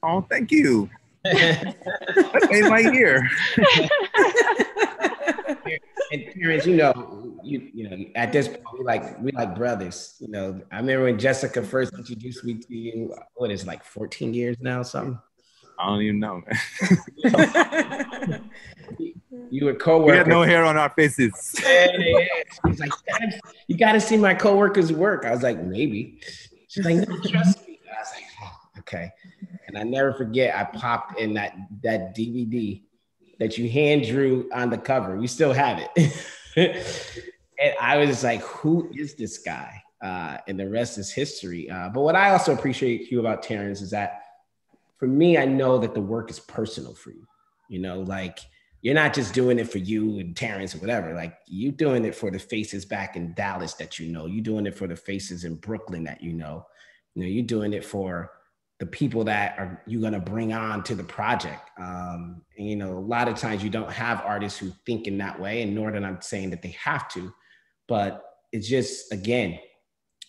Oh, thank you. that made my year. and Terence, you know, you you know, at this point, we like we like brothers. You know, I remember when Jessica first introduced me to you. What is it, like 14 years now, something? I don't even know, man. you were co-worker. We had no hair on our faces. yeah, yeah. She's like, you got to see my co-worker's work. I was like, maybe. She's like, no, trust me I was like, oh, Okay. And I never forget, I popped in that that DVD that you hand drew on the cover. We still have it. and I was like, who is this guy? Uh, and the rest is history. Uh, but what I also appreciate you about Terence is that for me, I know that the work is personal for you. You know, like you're not just doing it for you and Terrence or whatever. Like you're doing it for the faces back in Dallas that you know. You're doing it for the faces in Brooklyn that you know. You know, you're doing it for the people that are you going to bring on to the project. Um, and you know, a lot of times you don't have artists who think in that way, and nor that I'm saying that they have to, but it's just again,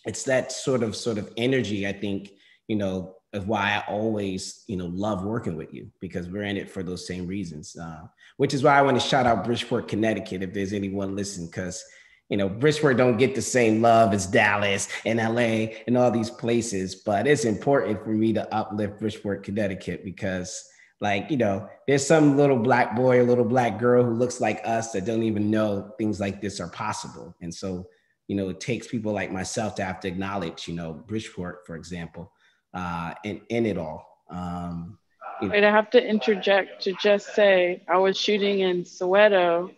it's that sort of sort of energy. I think you know of why I always, you know, love working with you because we're in it for those same reasons. Uh, which is why I want to shout out Bridgeport, Connecticut, if there's anyone listening, because you know Bridgeport don't get the same love as Dallas and LA and all these places, but it's important for me to uplift Bridgeport, Connecticut because. Like, you know, there's some little black boy or little black girl who looks like us that don't even know things like this are possible. And so, you know, it takes people like myself to have to acknowledge, you know, Bridgeport, for example, uh, in, in it all. Um, Wait, I have to interject to just say I was shooting in Soweto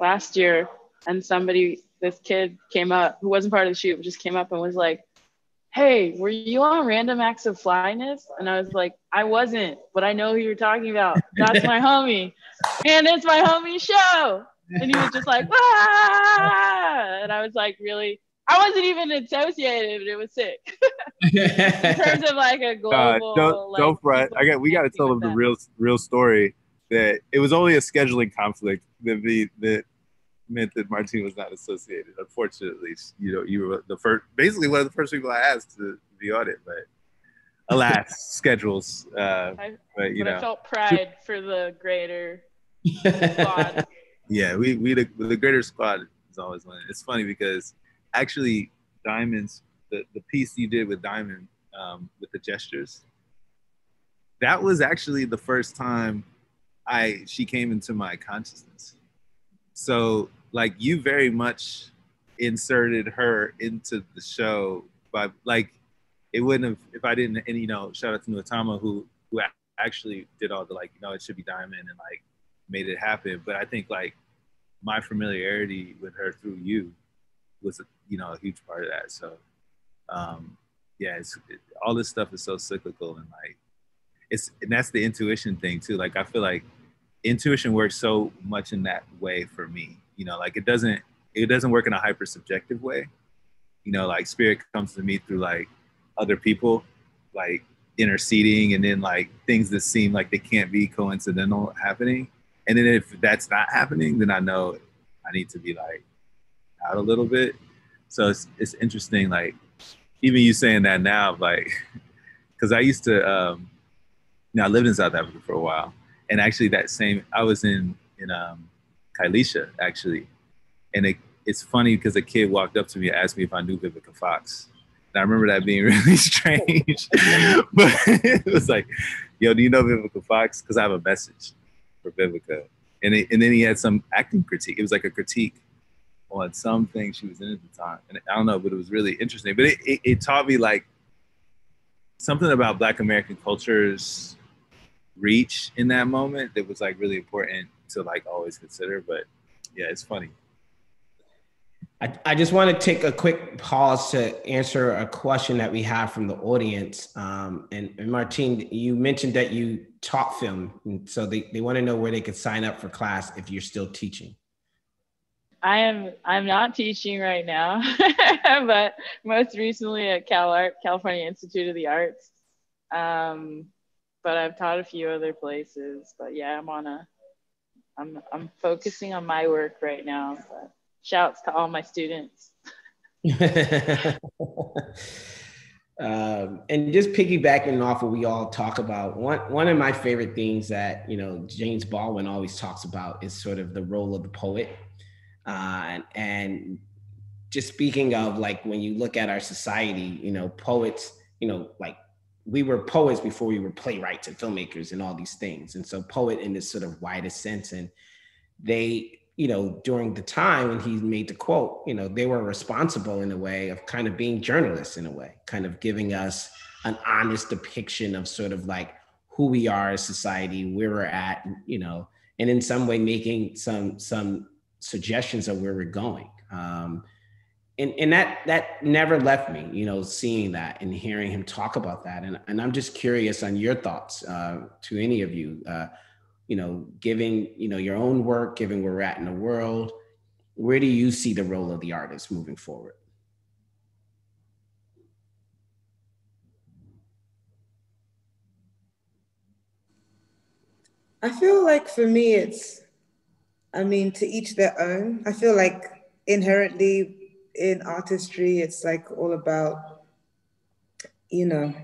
last year, and somebody, this kid came up who wasn't part of the shoot, but just came up and was like, Hey, were you on Random Acts of Flyness? And I was like, I wasn't, but I know who you're talking about. That's my homie. And it's my homie show. And he was just like, ah! And I was like, really? I wasn't even associated, but it was sick. in terms of like a global. Uh, don't like, don't fret. I got we got to tell them the real real story. That it was only a scheduling conflict that the that meant that Martine was not associated. Unfortunately, you know, you were the first, basically one of the first people I asked to be on it, but alas, schedules. Uh, I, but you but know, I felt pride for the greater squad. Yeah, we we the, the greater squad is always one. It's funny because actually Diamonds, the, the piece you did with Diamond um, with the gestures, that was actually the first time I she came into my consciousness. So like you very much inserted her into the show, but like it wouldn't have if I didn't. And you know, shout out to Nuotama who who actually did all the like you know it should be Diamond and like made it happen. But I think like my familiarity with her through you was you know a huge part of that. So um, yeah, it's it, all this stuff is so cyclical and like it's and that's the intuition thing too. Like I feel like intuition works so much in that way for me. You know, like it doesn't it doesn't work in a hyper subjective way. You know, like spirit comes to me through like other people, like interceding and then like things that seem like they can't be coincidental happening. And then if that's not happening, then I know I need to be like out a little bit. So it's it's interesting, like even you saying that now, like because I used to, um, you know, I lived in South Africa for a while, and actually that same I was in in um, Khayelitsha actually, and it, it's funny because a kid walked up to me and asked me if I knew Vivica Fox. And I remember that being really strange, but it was like, "Yo, do you know Vivica Fox?" Because I have a message for Vivica, and it, and then he had some acting critique. It was like a critique on something she was in at the time. And I don't know, but it was really interesting. But it, it, it taught me like something about Black American culture's reach in that moment that was like really important to like always consider. But yeah, it's funny. I, I just want to take a quick pause to answer a question that we have from the audience. Um, and, and Martine, you mentioned that you taught film. And so they, they want to know where they could sign up for class if you're still teaching. I am I'm not teaching right now, but most recently at Cal Art, California Institute of the Arts. Um, but I've taught a few other places. But yeah, I'm on a I'm I'm focusing on my work right now. But shouts to all my students. um, and just piggybacking off what we all talk about, one one of my favorite things that you know James Baldwin always talks about is sort of the role of the poet uh, and just speaking of like when you look at our society, you know, poets, you know, like we were poets before we were playwrights and filmmakers and all these things. And so poet in this sort of widest sense. And they you know, during the time when he made the quote, you know, they were responsible in a way of kind of being journalists in a way, kind of giving us an honest depiction of sort of like who we are as society, where we're at, you know, and in some way making some some suggestions of where we're going. Um, and, and that that never left me, you know, seeing that and hearing him talk about that. And, and I'm just curious on your thoughts uh, to any of you. Uh, you know, giving, you know, your own work, given where we're at in the world, where do you see the role of the artist moving forward? I feel like for me, it's, I mean, to each their own. I feel like inherently in artistry, it's like all about, you know,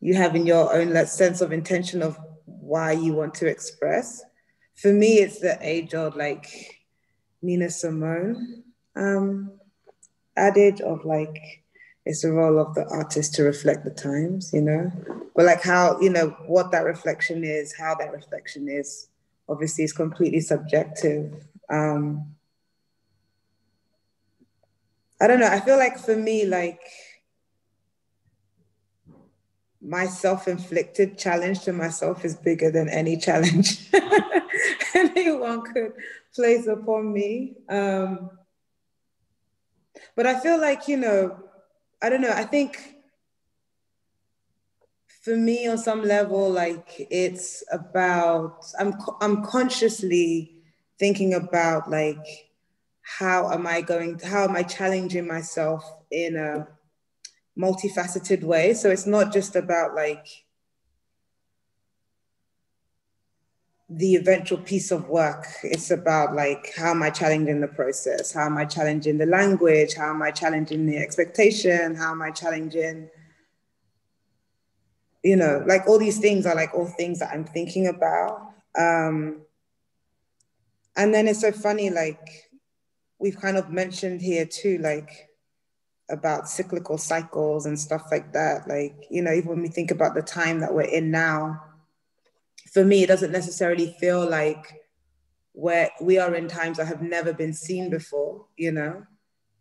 you having your own that sense of intention of why you want to express. For me, it's the age old like Nina Simone um, adage of like, it's the role of the artist to reflect the times, you know? But like how, you know, what that reflection is, how that reflection is, obviously is completely subjective. Um, I don't know. I feel like for me, like my self-inflicted challenge to myself is bigger than any challenge anyone could place upon me um, but i feel like you know i don't know i think for me on some level like it's about i'm i'm consciously thinking about like how am i going how am i challenging myself in a multifaceted way. So it's not just about like the eventual piece of work. It's about like how am I challenging the process? How am I challenging the language? How am I challenging the expectation? How am I challenging you know, like all these things are like all things that I'm thinking about. Um, and then it's so funny, like we've kind of mentioned here too, like about cyclical cycles and stuff like that. Like, you know, even when we think about the time that we're in now, for me, it doesn't necessarily feel like where we are in times that have never been seen before, you know.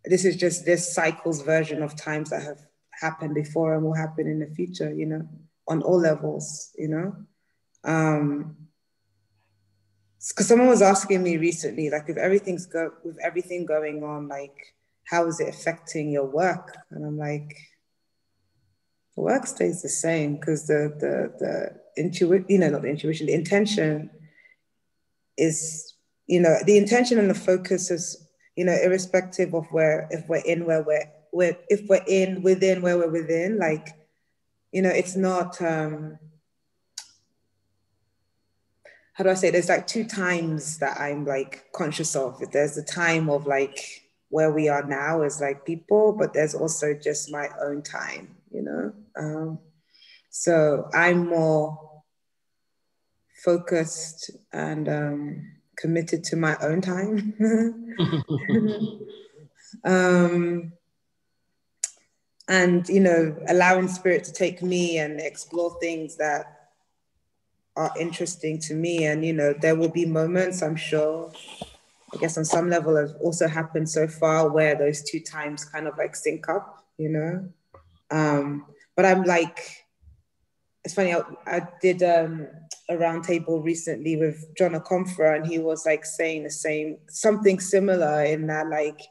This is just this cycle's version of times that have happened before and will happen in the future, you know, on all levels, you know. Um, because someone was asking me recently, like, if everything's go with everything going on, like how is it affecting your work? And I'm like, the work stays the same because the the the intuition, you know, not the intuition, the intention is, you know, the intention and the focus is, you know, irrespective of where if we're in where we're where if we're in within where we're within, like, you know, it's not um how do I say there's like two times that I'm like conscious of. There's the time of like where we are now as like people, but there's also just my own time, you know? Um, so I'm more focused and um, committed to my own time. um, and, you know, allowing spirit to take me and explore things that are interesting to me. And, you know, there will be moments, I'm sure, I guess on some level have also happened so far where those two times kind of like sync up, you know? Um, but I'm like, it's funny, I, I did um, a roundtable recently with John Akomfrah and he was like saying the same, something similar in that like,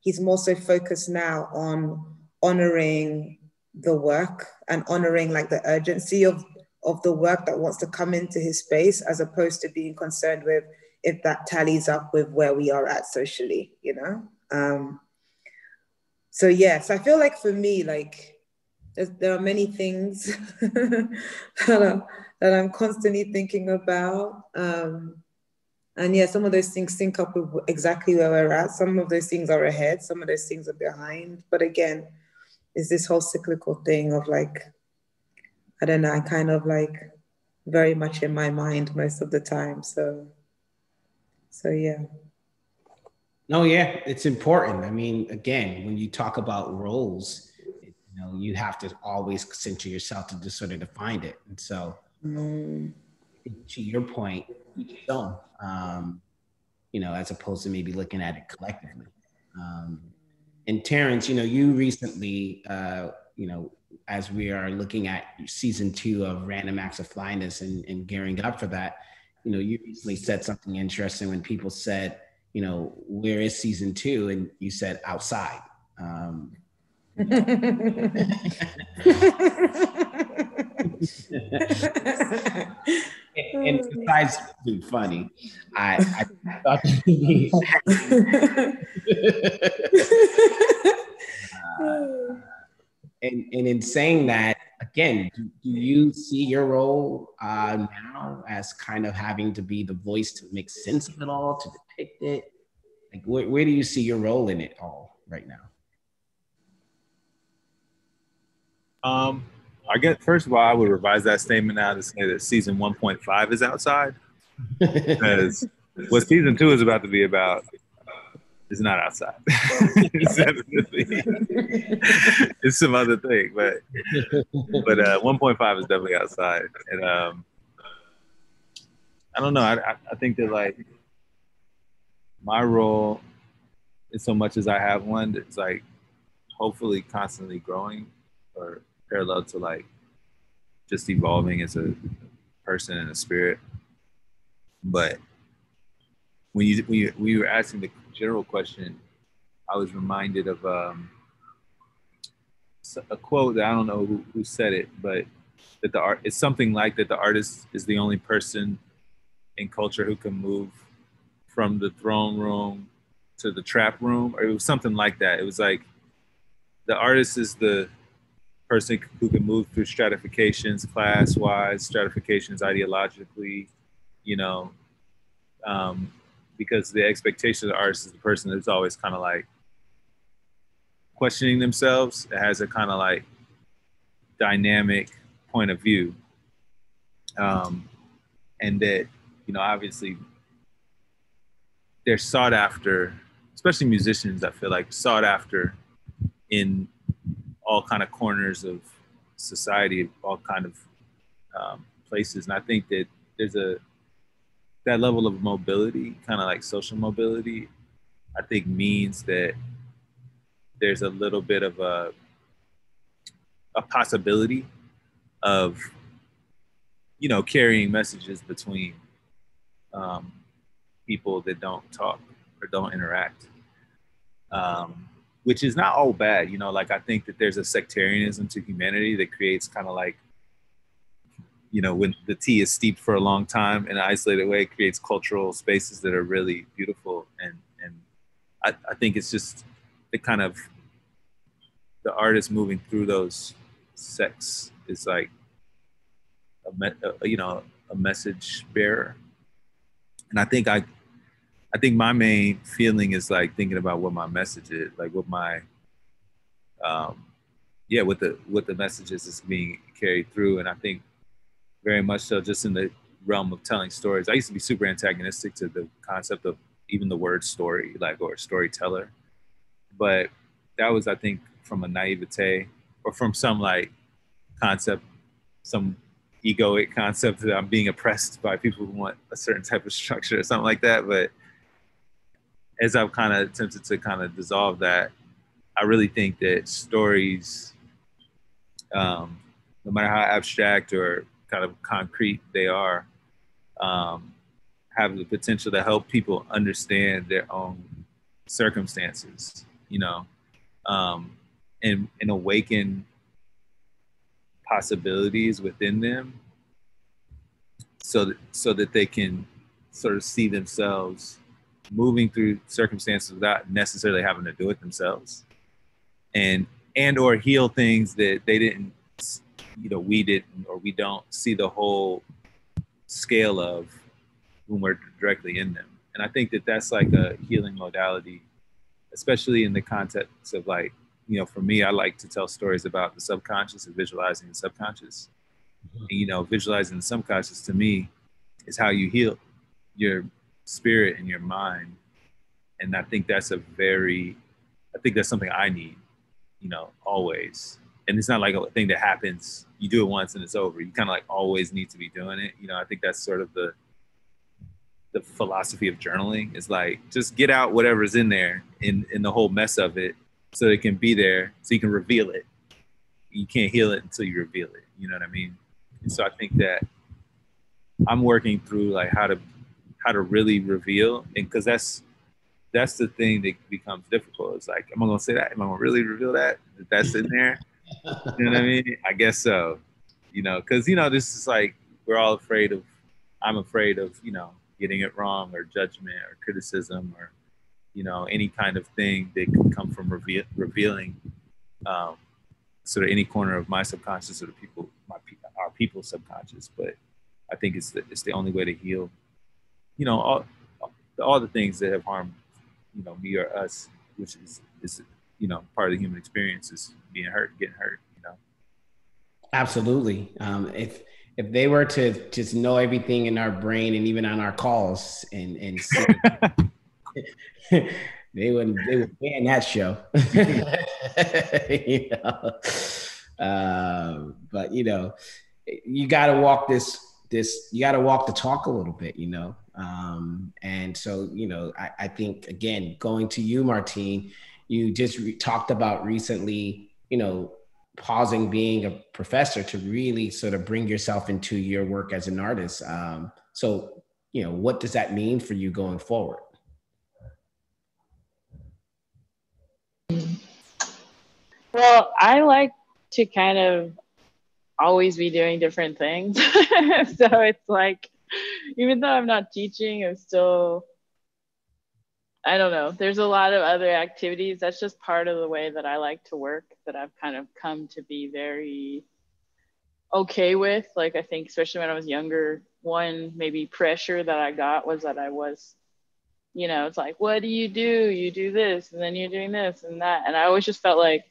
he's more so focused now on honoring the work and honoring like the urgency of, of the work that wants to come into his space as opposed to being concerned with if that tallies up with where we are at socially, you know? Um, so yes, I feel like for me, like there are many things that, are, that I'm constantly thinking about. Um, and yeah, some of those things sync up with exactly where we're at. Some of those things are ahead, some of those things are behind. But again, is this whole cyclical thing of like, I don't know, I kind of like very much in my mind most of the time. So so yeah. No, yeah, it's important. I mean, again, when you talk about roles, you know, you have to always center yourself to just sort of define it. And so, mm. to your point, each Um, you know, as opposed to maybe looking at it collectively. Um, and Terence, you know, you recently, uh, you know, as we are looking at season two of Random Acts of Flyness and, and gearing up for that, you know, you recently said something interesting when people said, you know, where is season two? And you said outside. Um, and, and besides being funny, I, I thought uh, and, and in saying that, again, do, do you see your role uh, now as kind of having to be the voice to make sense of it all, to depict it? Like, where, where do you see your role in it all right now? Um, I guess first of all, I would revise that statement now to say that season 1.5 is outside because what season two is about to be about is not outside. it's it's some other thing, but but uh, 1.5 is definitely outside, and um, I don't know. I I think that like my role, in so much as I have one, it's like hopefully constantly growing or parallel to like just evolving as a person and a spirit. But when you when you, when you were asking the general question, I was reminded of um, a quote that I don't know who, who said it, but that the art it's something like that the artist is the only person in culture who can move from the throne room to the trap room, or it was something like that. It was like the artist is the person who can move through stratifications, class wise, stratifications ideologically, you know, um, because the expectation of the artist is the person that's always kind of like questioning themselves. It has a kind of like dynamic point of view. Um, and that, you know, obviously they're sought after, especially musicians, I feel like sought after in all kind of corners of society, all kind of um, places. And I think that there's a that level of mobility, kind of like social mobility, I think means that there's a little bit of a a possibility of you know carrying messages between um, people that don't talk or don't interact. Um, which is not all bad. You know, like I think that there's a sectarianism to humanity that creates kind of like, you know, when the tea is steeped for a long time in an isolated way, it creates cultural spaces that are really beautiful. And and I, I think it's just the kind of the artist moving through those sects is like a, a you know a message bearer. And I think I I think my main feeling is like thinking about what my message is, like what my, um, yeah, what the what the messages is being carried through, and I think very much so just in the realm of telling stories. I used to be super antagonistic to the concept of even the word story, like or storyteller, but that was I think from a naivete or from some like concept, some egoic concept that I'm being oppressed by people who want a certain type of structure or something like that, but as I've kind of attempted to kind of dissolve that, I really think that stories, um, no matter how abstract or kind of concrete they are, um, have the potential to help people understand their own circumstances, you know, um, and, and awaken possibilities within them so that, so that they can sort of see themselves moving through circumstances without necessarily having to do it themselves and and or heal things that they didn't you know we didn't or we don't see the whole scale of when we're directly in them and i think that that's like a healing modality especially in the context of like you know for me i like to tell stories about the subconscious and visualizing the subconscious mm-hmm. and, you know visualizing the subconscious to me is how you heal your spirit and your mind. And I think that's a very, I think that's something I need, you know, always. And it's not like a thing that happens, you do it once and it's over. You kind of like always need to be doing it. You know, I think that's sort of the, the philosophy of journaling. Is like just get out whatever's in there in in the whole mess of it so it can be there so you can reveal it. You can't heal it until you reveal it. You know what i mean? And so i think that i'm working through like how to how to really reveal and because that's that's the thing that becomes difficult. It's like am i going to say that? Am i going to really reveal that that's in there you know what i mean? I guess so. You know because you know this is like we're all afraid of i'm afraid of you know getting it wrong or judgment or criticism or you know any kind of thing that could come from reveal, revealing um, sort of any corner of my subconscious or the people my our people's subconscious. But i think it's the, it's the only way to heal you know all all the things that have harmed you know me or us which is is you know part of the human experience is being hurt getting hurt you know? Absolutely. Um, if if they were to just know everything in our brain and even on our calls and and see, they wouldn't they would ban that show. You know? Uh, but you know you got to walk this this you got to walk the talk a little bit you know? Um, and so you know I, I think again going to you martine you just re- talked about recently you know pausing being a professor to really sort of bring yourself into your work as an artist. Um, so, you know, what does that mean for you going forward? Well, I like to kind of always be doing different things. so it's like, even though I'm not teaching, I'm still I don't know. There's a lot of other activities. That's just part of the way that I like to work that I've kind of come to be very okay with. Like, I think, especially when I was younger, one maybe pressure that I got was that I was, you know, it's like, what do you do? You do this, and then you're doing this and that. And I always just felt like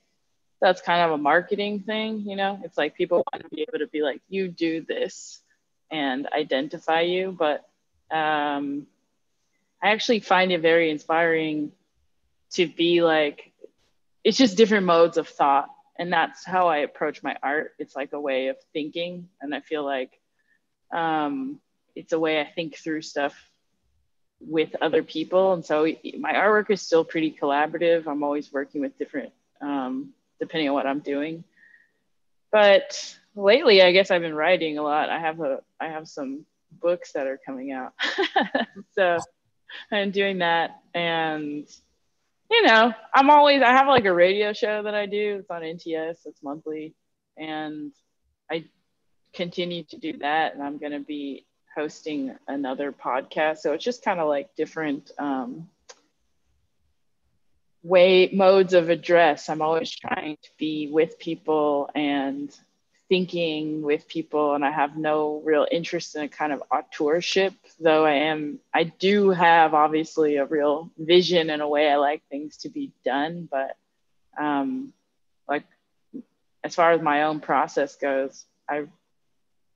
that's kind of a marketing thing, you know? It's like people want to be able to be like, you do this and identify you. But, um, I actually find it very inspiring to be like, it's just different modes of thought. And that's how I approach my art. It's like a way of thinking. And I feel like um, it's a way I think through stuff with other people. And so my artwork is still pretty collaborative. I'm always working with different, um, depending on what I'm doing. But lately, I guess I've been writing a lot. I have a, I have some books that are coming out. so i'm doing that. And, you know, I'm always, I have like a radio show that I do. It's on NTS, it's monthly. And I continue to do that. And I'm going to be hosting another podcast. So it's just kind of like different um, way modes of address. I'm always trying to be with people and thinking with people and I have no real interest in a kind of authorship, though I am, I do have obviously a real vision and a way I like things to be done. But um, like, as far as my own process goes, I,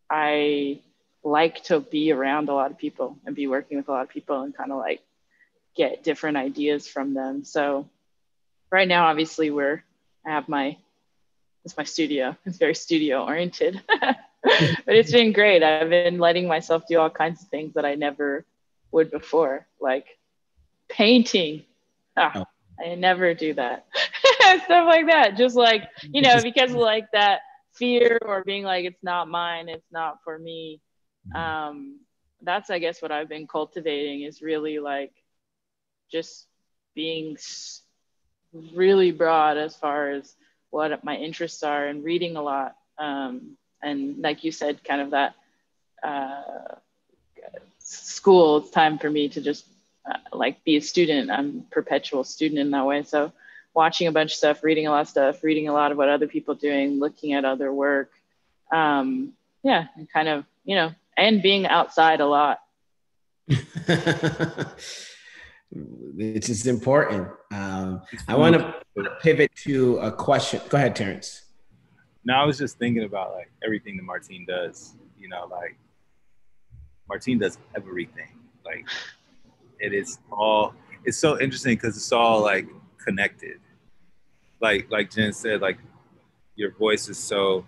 I like to be around a lot of people and be working with a lot of people and kind of like get different ideas from them. So right now, obviously we're, I have my it's my studio. It's very studio oriented, but it's been great. I've been letting myself do all kinds of things that I never would before, like painting. Ah, oh. I never do that. Stuff like that. Just like, you know, because of like that fear or being like, it's not mine, it's not for me. Mm-hmm. Um, that's, I guess, what I've been cultivating is really like just being really broad as far as what my interests are and reading a lot. Um, and like you said, kind of that uh, school, it's time for me to just uh, like be a student. I'm a perpetual student in that way. So watching a bunch of stuff, reading a lot of stuff, reading a lot of what other people doing, looking at other work. Um, yeah, and kind of, you know, and being outside a lot. which is important. Um, I want to pivot to a question. Go ahead, Terence. No, I was just thinking about like everything that Martine does. You know, like Martine does everything. Like it is all. It's so interesting because it's all like connected. Like like Jenn said, like your voice is so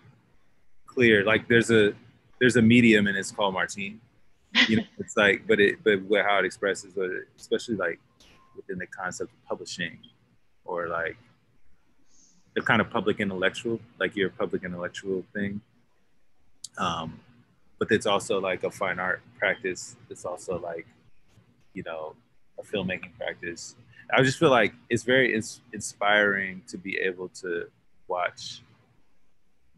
clear. Like there's a there's a medium and it's called Martine, you know, it's like, but it, but how it expresses, especially like within the concept of publishing, or like the kind of public intellectual, like your public intellectual thing. Um, but it's also like a fine art practice. It's also like, you know, a filmmaking practice. I just feel like it's very ins- inspiring to be able to watch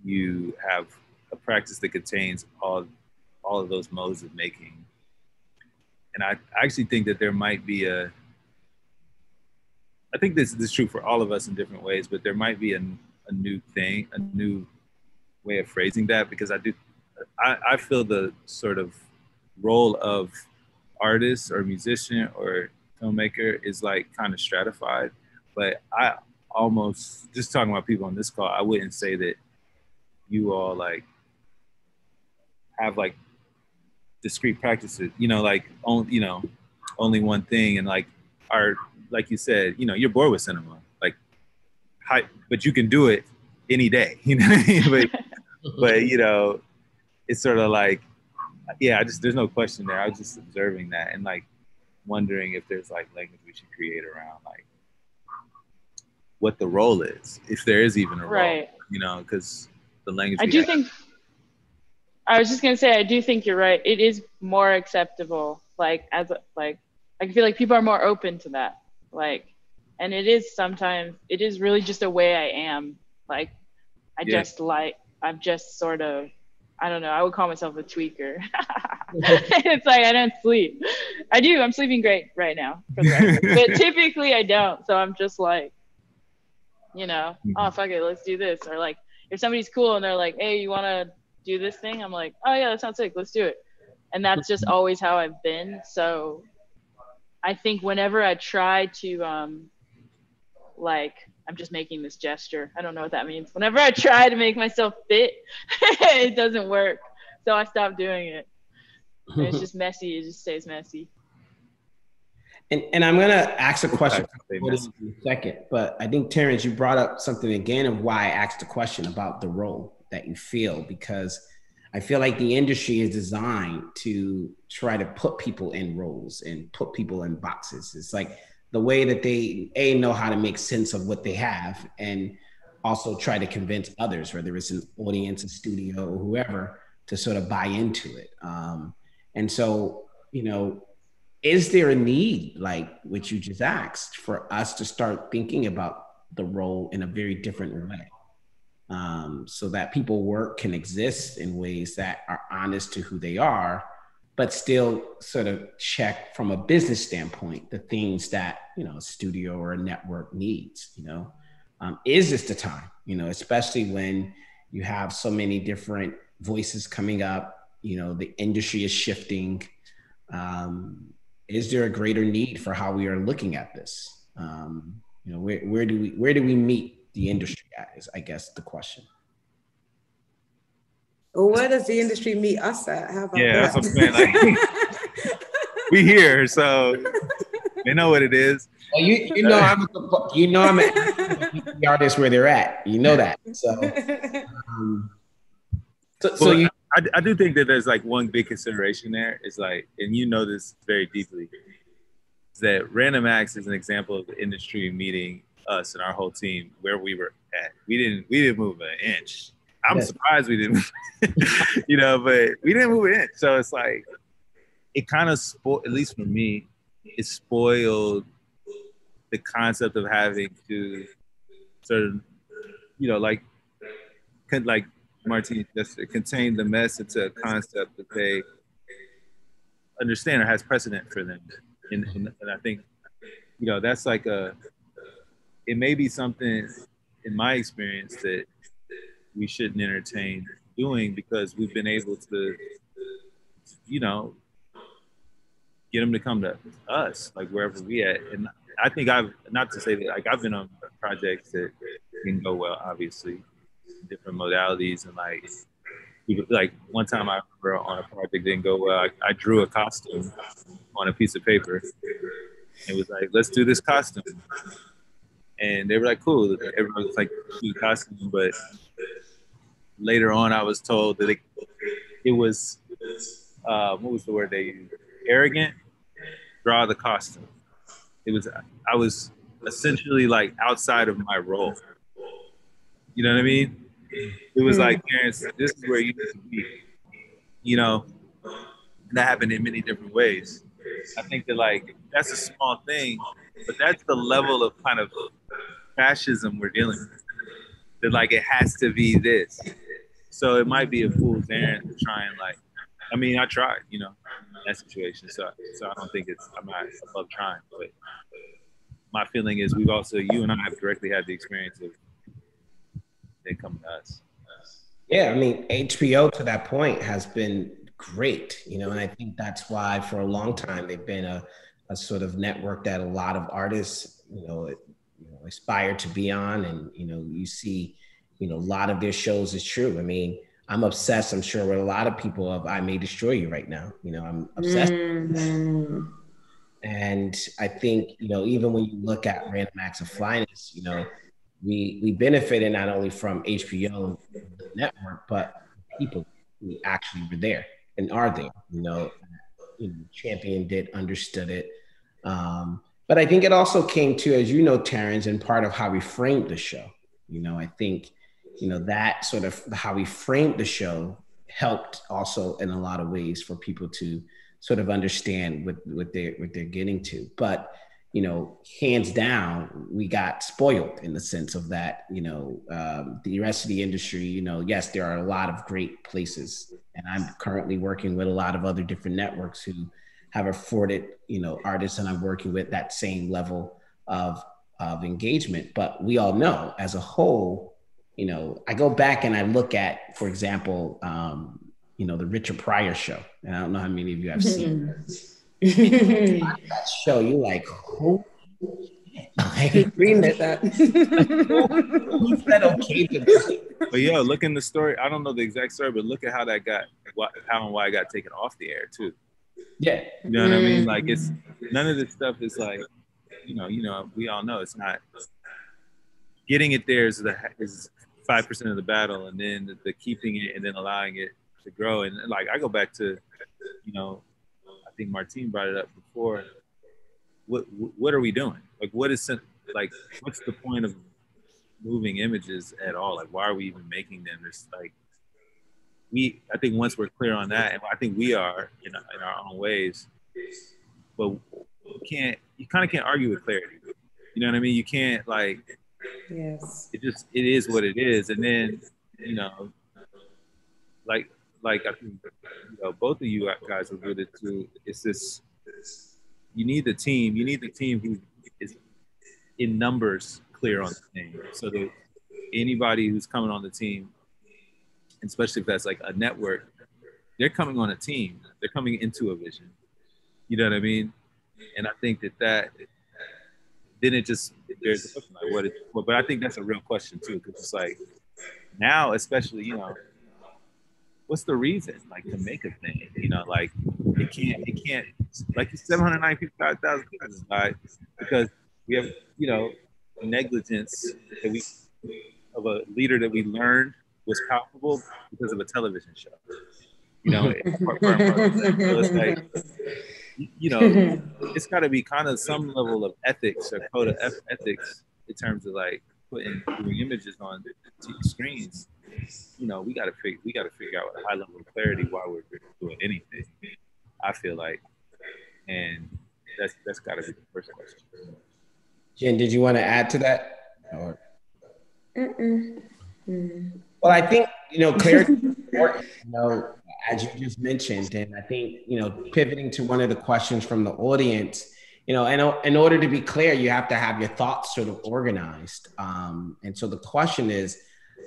you have a practice that contains all all of those modes of making. And I actually think that there might be a I think this, this is true for all of us in different ways, but there might be a, a new thing, a new way of phrasing that because I do I, I feel the sort of role of artist or musician or filmmaker is like kind of stratified. But I almost just talking about people on this call, I wouldn't say that you all like have like discrete practices, you know, like only you know, only one thing and like are like you said, you know, you're bored with cinema. Like hi, but you can do it any day, you know I mean? But but you know, it's sort of like yeah, I just there's no question there. I was just observing that and like wondering if there's like language we should create around like what the role is, if there is even a role, right. you know, because the language. I do have. think. I was just gonna say, I do think you're right. It is more acceptable, like as a, like I feel like people are more open to that, like, and it is sometimes it is really just a way I am. Like, I yeah. just like I'm just sort of I don't know. I would call myself a tweaker. it's like I don't sleep. I do. I'm sleeping great right now, for the record. but typically I don't. So I'm just like, you know, mm-hmm. oh fuck it, let's do this. Or like, if somebody's cool and they're like, hey, you want to do this thing? I'm like, oh yeah, that sounds sick. Let's do it. And that's just mm-hmm. always how I've been. So I think whenever I try to, um, like I'm just making this gesture. I don't know what that means. Whenever I try to make myself fit, it doesn't work. So I stopped doing it. And it's just messy. It just stays messy. And, and I'm gonna ask a question in a second, but I think Terrence, you brought up something again of why I asked the question about the role that you feel because I feel like the industry is designed to try to put people in roles and put people in boxes. It's like the way that they a know how to make sense of what they have and also try to convince others whether it's an audience a studio or whoever to sort of buy into it um, and so you know is there a need like what you just asked for us to start thinking about the role in a very different way um, so that people work can exist in ways that are honest to who they are but still sort of check from a business standpoint the things that you know a studio or a network needs you know? Um, is this the time? You know especially when you have so many different voices coming up you know the industry is shifting. Um, is there a greater need for how we are looking at this? Um, you know where, where do we where do we meet the industry at is i guess the question well, where does the industry meet us at? How about yeah, that? that's what I'm saying. Like, we here, so they know what it is. Well, you you know I'm a, you know I'm the artist where they're at. You know that. So, um, so, well, so you. I, I do think that there's like one big consideration there is like, and you know this very deeply, is that Random Acts is an example of the industry meeting us and our whole team where we were at. We didn't we didn't move an inch I'm surprised we didn't, you know, but we didn't move in. So it's like, it kind of spoiled, at least for me, it spoiled the concept of having to sort of, you know, like, like Martin just contain the mess into a concept that they understand or has precedent for them. And, and, and I think, you know, that's like a, it may be something in my experience that we shouldn't entertain doing because we've been able to, you know, get them to come to us, like wherever we at. And I think I've not to say that like I've been on projects that can go well, obviously, different modalities and like like one time I remember on a project didn't go well. I, I drew a costume on a piece of paper. It was like, let's do this costume. And they were like, cool. Everyone was like, the costume, but later on, I was told that it, it was uh, what was the word they used? Arrogant. Draw the costume. It was I was essentially like outside of my role. You know what I mean? It was like, hmm. parents, this is where you need to be. You know, and that happened in many different ways. I think that like that's a small thing, but that's the level of kind of fascism we're dealing with. That like it has to be this. So it might be a fool's errand to try and like. I mean, I tried, you know, that situation. So so I don't think it's I'm not above trying, but my feeling is we've also you and I have directly had the experience of they come to us. Yeah, I mean HBO to that point has been great, you know, and I think that's why for a long time they've been a, a sort of network that a lot of artists, you know, you know, aspire to be on, and you know, you see, you know, a lot of their shows is true. I mean, I'm obsessed. I'm sure with a lot of people of I May Destroy You right now. You know, I'm obsessed. Mm-hmm. And I think, you know, even when you look at Random Acts of Flyness, you know, we we benefited not only from HBO network, but people who actually were there and are there. You know, you know championed it, understood it. Um, but I think it also came to, as you know, Terrence, and part of how we framed the show. You know, I think, you know, that sort of how we framed the show helped also in a lot of ways for people to sort of understand what, what they're what they're getting to. But you know, hands down, we got spoiled in the sense of that, you know, um, the rest of the industry, you know, yes, there are a lot of great places. And I'm currently working with a lot of other different networks who have afforded, you know, artists and I'm working with that same level of, of engagement. But we all know as a whole, you know, I go back and I look at, for example, um, you know, the Richard Pryor show. And I don't know how many of you have seen that show, you like, who? I dreamed at that. Who said okay to But yo, look in the story. I don't know the exact story, but look at how that got, how and why it got taken off the air too. Yeah, you know what I mean. Like it's mm. none of this stuff is like, you know, you know, we all know it's not. Getting it there is the is five percent of the battle, and then the, the keeping it and then allowing it to grow. And like I go back to, you know, I think Martine brought it up before. What what are we doing? Like, what is like? What's the point of moving images at all? Like, why are we even making them? There's like, we. I think once we're clear on that, and I think we are in, in our own ways, but you can't. You kind of can't argue with clarity. You know what I mean? You can't like. Yes. It just it is what it is, and then you know, like like I think you know, both of you guys alluded to, it's this you need the team, you need the team who is in numbers clear on the team. So that anybody who's coming on the team, especially if that's like a network, they're coming on a team. They're coming into a vision. You know what I mean? And I think that that then it just there's a question like what is well, but I think that's a real question too because it's like now especially you know what's the reason like to make a thing? You know, like it can't it can't like 795,000 people died because we have you know negligence that we of a leader that we learned was palpable because of a television show. You know, so it's like you know, it's got to be kind of some level of ethics or code of ethics in terms of like putting images on screens you know, we got to figure we got to figure out a high level of clarity why we're doing anything. I feel like, and that's that's got to be the first question. Jenn, did you want to add to that? Or? Mm-mm. Mm. Well, I think you know clarity. you know, as you just mentioned, and I think you know, pivoting to one of the questions from the audience you know, and in order to be clear, you have to have your thoughts sort of organized. Um, and so the question is,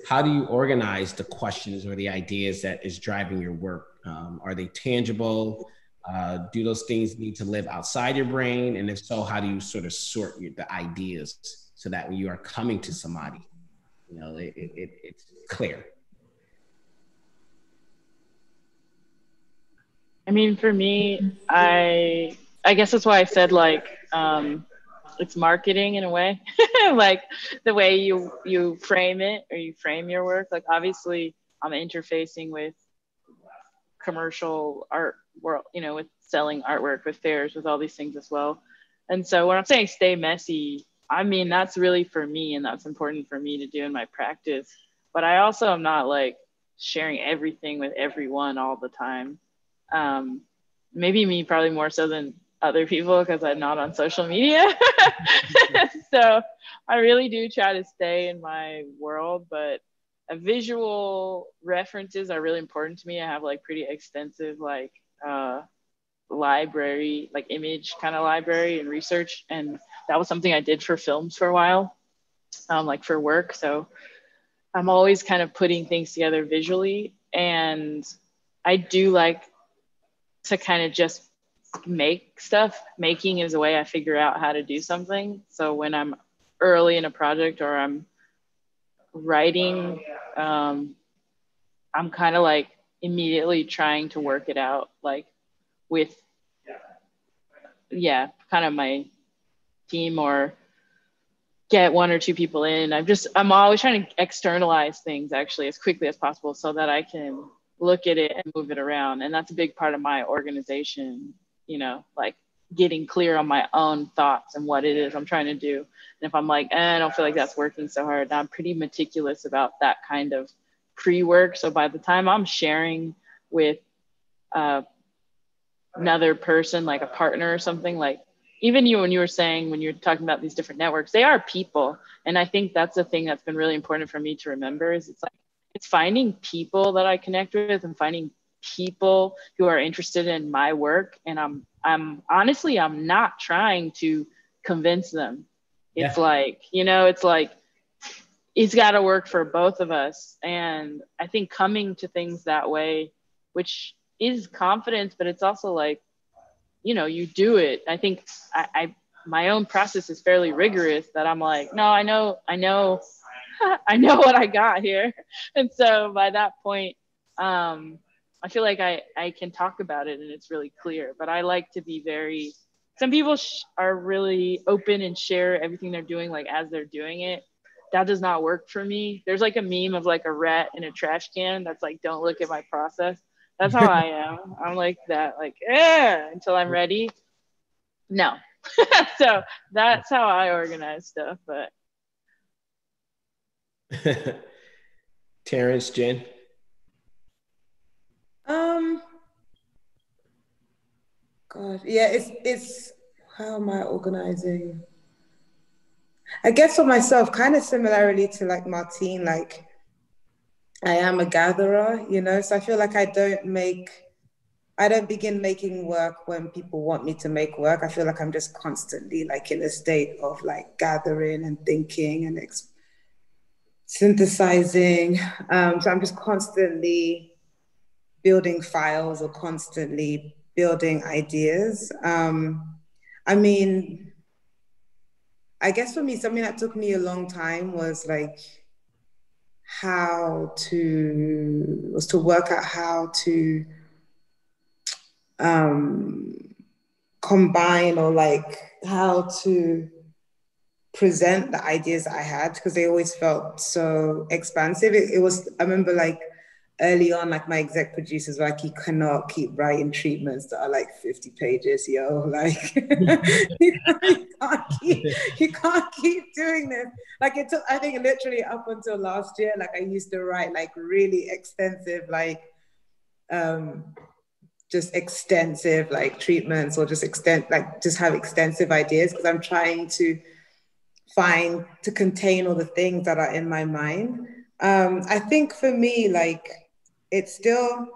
how do you organize the questions or the ideas that is driving your work? Um, are they tangible? Uh, do those things need to live outside your brain? And if so, how do you sort of sort your, the ideas so that when you are coming to somebody, you know, it, it, it's clear? I mean, for me, I I guess that's why I said like um, it's marketing in a way like the way you you frame it or you frame your work like obviously i'm interfacing with commercial art world, you know, with selling artwork, with fairs, with all these things as well. And so when I'm saying stay messy, I mean that's really for me and that's important for me to do in my practice. But I also am not like sharing everything with everyone all the time. Um, maybe me probably more so than other people because I'm not on social media. so I really do try to stay in my world, but visual references are really important to me. I have like pretty extensive like uh, library, like image kind of library and research, and that was something I did for films for a while, um, like for work. So I'm always kind of putting things together visually, and I do like to kind of just make stuff. Making is a way I figure out how to do something. So when I'm early in a project or I'm writing, um, I'm kind of like immediately trying to work it out, like with, yeah, kind of my team or get one or two people in. I'm just, I'm always trying to externalize things actually as quickly as possible so that I can look at it and move it around. And that's a big part of my organization, you know, like getting clear on my own thoughts and what it is I'm trying to do. And if I'm like, eh, I don't feel like that's working so hard, I'm pretty meticulous about that kind of pre work. So by the time I'm sharing with uh, another person, like a partner or something, like even you, when you were saying, when you're talking about these different networks, they are people. And I think that's the thing that's been really important for me to remember is it's like, it's finding people that I connect with and finding people who are interested in my work. And I'm, I'm honestly, I'm not trying to convince them. It's yeah. like, you know, it's like, it's got to work for both of us. And I think coming to things that way, which is confidence, but it's also like, you know, you do it. I think I, I my own process is fairly rigorous that I'm like, no, I know, I know I know what I got here. And so by that point, um, I feel like I, I can talk about it and it's really clear. But I like to be very, some people sh- are really open and share everything they're doing, like as they're doing it. That does not work for me. There's like a meme of like a rat in a trash can that's like, don't look at my process. That's how I am. I'm like that, like, yeah, until I'm ready. No. so that's how I organize stuff. But Terrence, Jenn. Um. God, yeah, it's it's how am I organizing? I guess for myself, kind of similarly to like Martine, like I am a gatherer, you know, so I feel like I don't make I don't begin making work when people want me to make work. I feel like I'm just constantly like in a state of like gathering and thinking and ex- synthesizing. Um, so I'm just constantly building files or constantly building ideas. Um, I mean, I guess for me, something that took me a long time was like how to was to work out how to um, combine or like how to present the ideas I had because they always felt so expansive. It, it, was, I remember like early on, like my exec producers were like, you cannot keep writing treatments that are like 50 pages, yo. Like you, can't keep, you can't keep doing this. Like it took, I think literally up until last year, like I used to write like really extensive, like um just extensive like treatments or just extent like just have extensive ideas because I'm trying to find to contain all the things that are in my mind. Um, I think for me, like it's still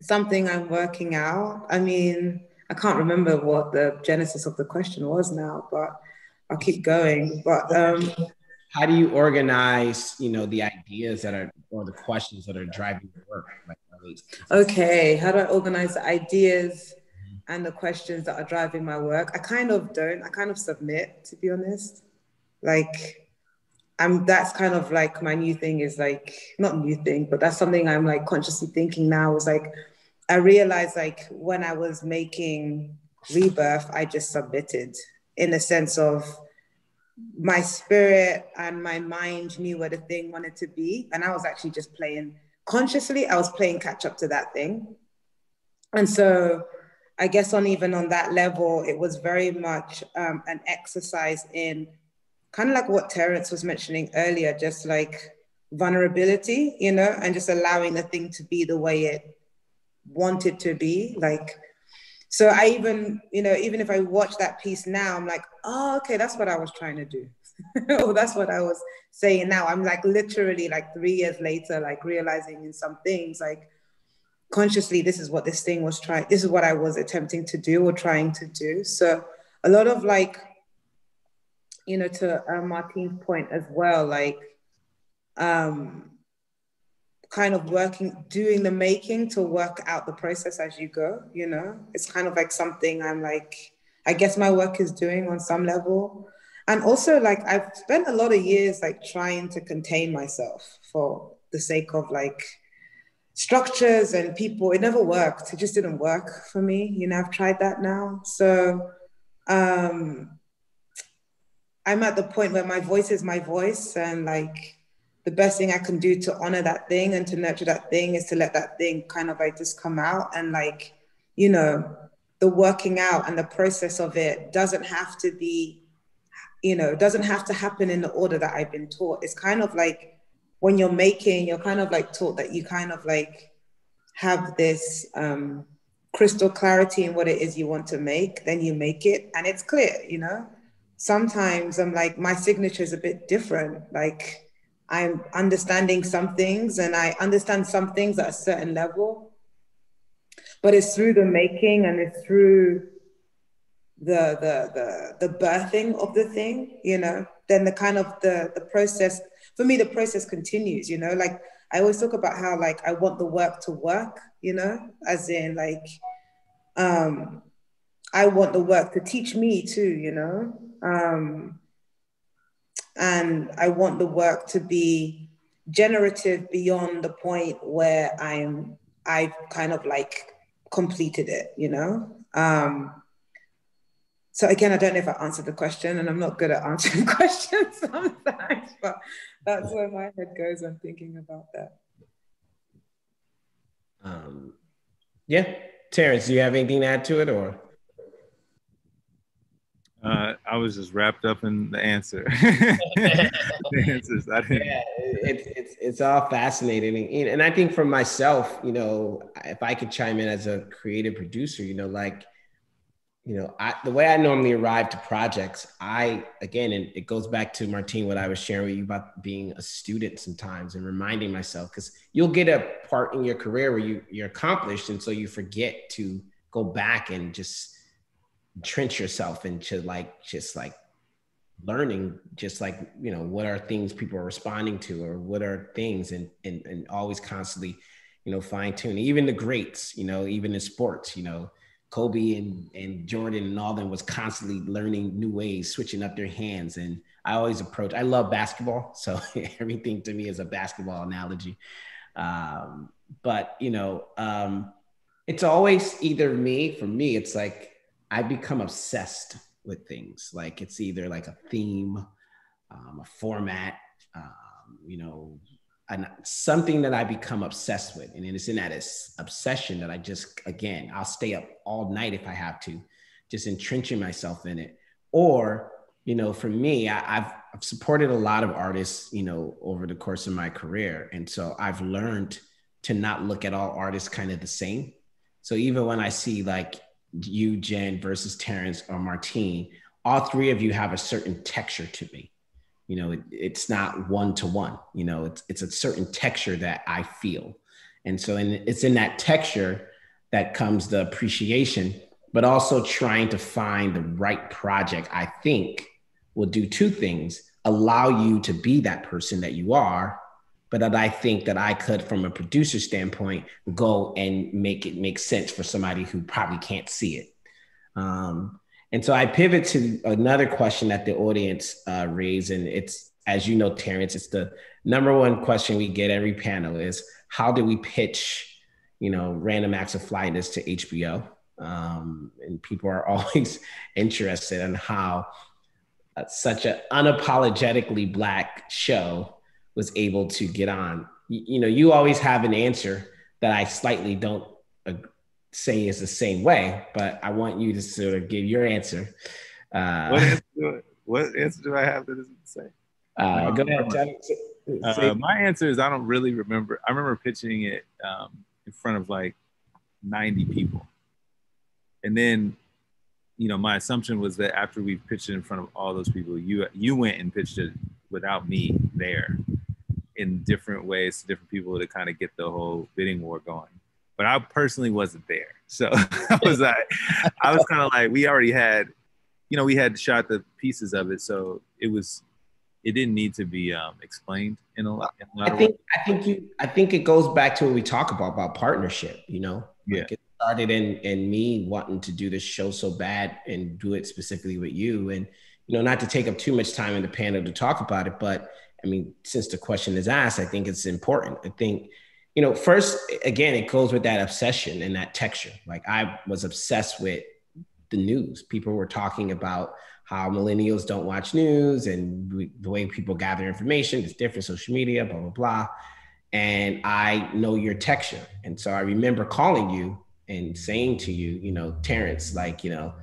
something I'm working out. I mean, I can't remember what the genesis of the question was now, but I'll keep going. But um, how do you organize, you know, the ideas that are or the questions that are driving your work? Like, okay, how do I organize the ideas? and the questions that are driving my work. I kind of don't. I kind of submit, to be honest. Like, I'm. That's kind of like my new thing. Is like not new thing, but that's something I'm like consciously thinking now. Is like, I realized like when I was making Rebirth, I just submitted in the sense of my spirit and my mind knew where the thing wanted to be, and I was actually just playing consciously. I was playing catch up to that thing and so I guess on even on that level, it was very much um, an exercise in kind of like what Terence was mentioning earlier, just like vulnerability, you know, and just allowing the thing to be the way it wanted to be. Like, so I even, you know, even if I watch that piece now, I'm like, oh, okay, that's what I was trying to do. oh, that's what I was saying now. I'm like literally like three years later, like realizing in some things, like, consciously this is what this thing was trying this is what i was attempting to do or trying to do so a lot of like you know to uh, point as well like um kind of working doing the making to work out the process as you go you know? It's kind of like something i'm like i guess my work is doing on some level. And also like i've spent a lot of years like trying to contain myself for the sake of like structures and people. It never worked. It just didn't work for me. You know i've tried that now. So um i'm at the point where my voice is my voice and like the best thing i can do to honor that thing and to nurture that thing is to let that thing kind of like just come out. And like you know the working out and the process of it doesn't have to be you know doesn't have to happen in the order that i've been taught. It's kind of like when you're making, you're kind of like taught that you kind of like have this um, crystal clarity in what it is you want to make, then you make it. And it's clear, you know? Sometimes I'm like, my signature is a bit different. Like I'm understanding some things and I understand some things at a certain level, but it's through the making and it's through the the the the birthing of the thing, you know, then the kind of the the process for me, the process continues, you know, like I always talk about how like I want the work to work, you know, as in like um I want the work to teach me too, you know. Um and I want the work to be generative beyond the point where I'm I've kind of like completed it, you know. Um so again, I don't know if I answered the question, and I'm not good at answering questions sometimes, but that's where my head goes when thinking about that. Um, yeah, Terence, do you have anything to add to it, or? Uh, I was just wrapped up in the answer. the answers. I didn't. Yeah, it's it's it's all fascinating, and I think for myself, you know, if I could chime in as a creative producer, you know, like you know, I, the way I normally arrive to projects, I again, and it goes back to Martine, what I was sharing with you about being a student sometimes and reminding myself, because you'll get a part in your career where you you're accomplished, and so you forget to go back and just entrench yourself into like just like learning, just like you know, what are things people are responding to, or what are things, and and and always constantly, you know, fine tuning. Even the greats, you know, even in sports, you know Kobe and, and Jordan and all them was constantly learning new ways, switching up their hands. And I always approach, I love basketball. So everything to me is a basketball analogy. Um, but, you know, um, it's always either me, for me, it's like I become obsessed with things. Like it's either like a theme, um, a format, um, you know, and something that I become obsessed with. And it's in that obsession that I just, again, I'll stay up all night if I have to, just entrenching myself in it. Or, you know, for me, I, have I've supported a lot of artists, you know, over the course of my career. And so I've learned to not look at all artists kind of the same. So even when I see like you, Jenn versus Terrence or Martine, all three of you have a certain texture to me. You know it, it's not one to one you know it's it's a certain texture that i feel. And so in, it's in that texture that comes the appreciation but also trying to find the right project i think will do two things. Allow you to be that person that you are but that i think that i could from a producer standpoint go and make it make sense for somebody who probably can't see it um, and so I pivot to another question that the audience uh, raised, and it's as you know, Terrence, it's the number one question we get every panel is how do we pitch, you know, random acts of flyness to HBO? Um, and people are always interested in how uh, such an unapologetically black show was able to get on. You, you, know, you always have an answer that I slightly don't say is the same way, but I want you to sort of give your answer. Uh, what, answer do, what answer do I have that isn't the same? Uh, go ahead. Uh, my answer is I don't really remember. I remember pitching it um, in front of like 90 people. And then, you know, my assumption was that after we pitched it in front of all those people, you you went and pitched it without me there in different ways to different people to kind of get the whole bidding war going. But I personally wasn't there. So I was like, I was kind of like, we already had, you know, we had shot the pieces of it. So it was it didn't need to be um, explained in a lot. In a lot I think I think you I think it goes back to what we talk about about partnership. You know, yeah. Like it started in in me wanting to do this show so bad and do it specifically with you, and you know, not to take up too much time in the panel to talk about it, but I mean, since the question is asked, I think it's important. I think you know, first again, it goes with that obsession and that texture. Like I was obsessed with the news. People were talking about how millennials don't watch news and we, the way people gather information is different, social media, blah, blah, blah. And I know your texture. And so I remember calling you and saying to you, you know, Terrence, like, you know,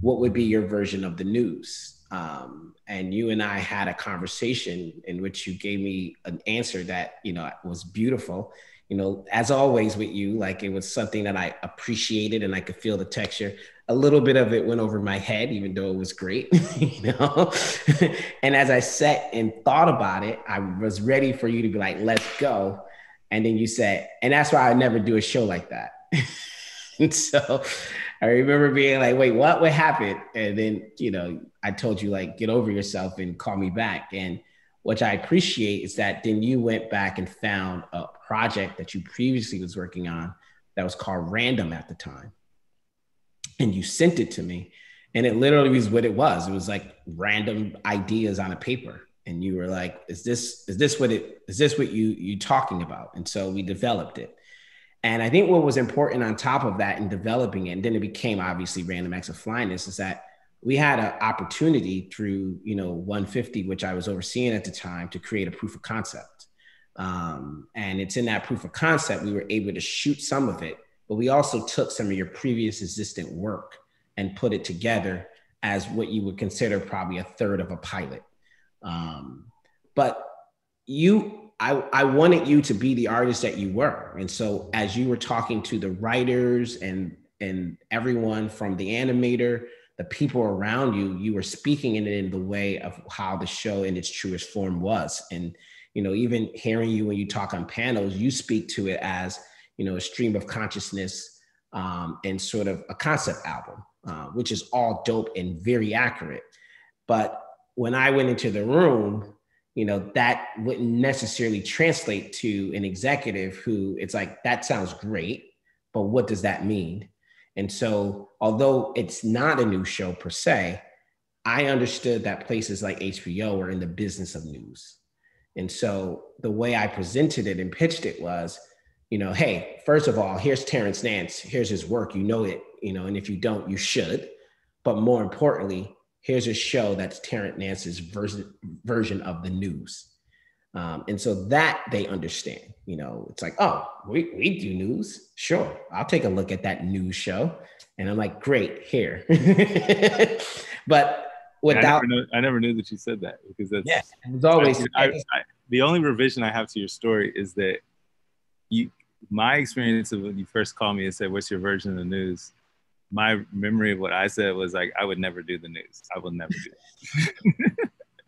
what would be your version of the news? Um, and you and I had a conversation in which you gave me an answer that, you know, was beautiful you know, as always with you, like it was something that I appreciated and I could feel the texture. A little bit of it went over my head, even though it was great, you know. and as I sat and thought about it, I was ready for you to be like, let's go. And then you said, and that's why I never do a show like that. and so I remember being like, wait, what would happen? And then, you know, I told you like, get over yourself and call me back. And which I appreciate is that then you went back and found a project that you previously was working on that was called Random at the time. And you sent it to me. And it literally was what it was. It was like random ideas on a paper. And you were like, is this, is this what it, is this what you, you talking about? And so we developed it. And I think what was important on top of that in developing it, and then it became obviously Random Acts of Flyness, is that we had an opportunity through you know 150 which i was overseeing at the time to create a proof of concept. Um, and it's in that proof of concept we were able to shoot some of it but we also took some of your previous existent work and put it together as what you would consider probably a third of a pilot. Um, but you I, I wanted you to be the artist that you were and so as you were talking to the writers and and everyone from the animator the people around you, you were speaking in it in the way of how the show in its truest form was. And, you know, even hearing you when you talk on panels, you speak to it as, you know, a stream of consciousness um, and sort of a concept album, uh, which is all dope and very accurate. But when I went into the room, you know, that wouldn't necessarily translate to an executive who it's like, that sounds great, but what does that mean? And so, although it's not a new show per se, I understood that places like HBO were in the business of news. And so, the way I presented it and pitched it was, you know, hey, first of all, here's Terrence Nance, here's his work, you know it, you know, and if you don't, you should. But more importantly, here's a show that's Terrence Nance's version, version of the news. Um, and so that they understand, you know, it's like, oh, we, we do news. Sure. I'll take a look at that news show. And I'm like, great, here. but without. I never, knew, I never, knew, that you said that because that's. Yeah, it's always. I, I, the only revision I have to your story is that you, my experience of when you first called me and said, what's your version of the news? My memory of what I said was like, I would never do the news. I will never do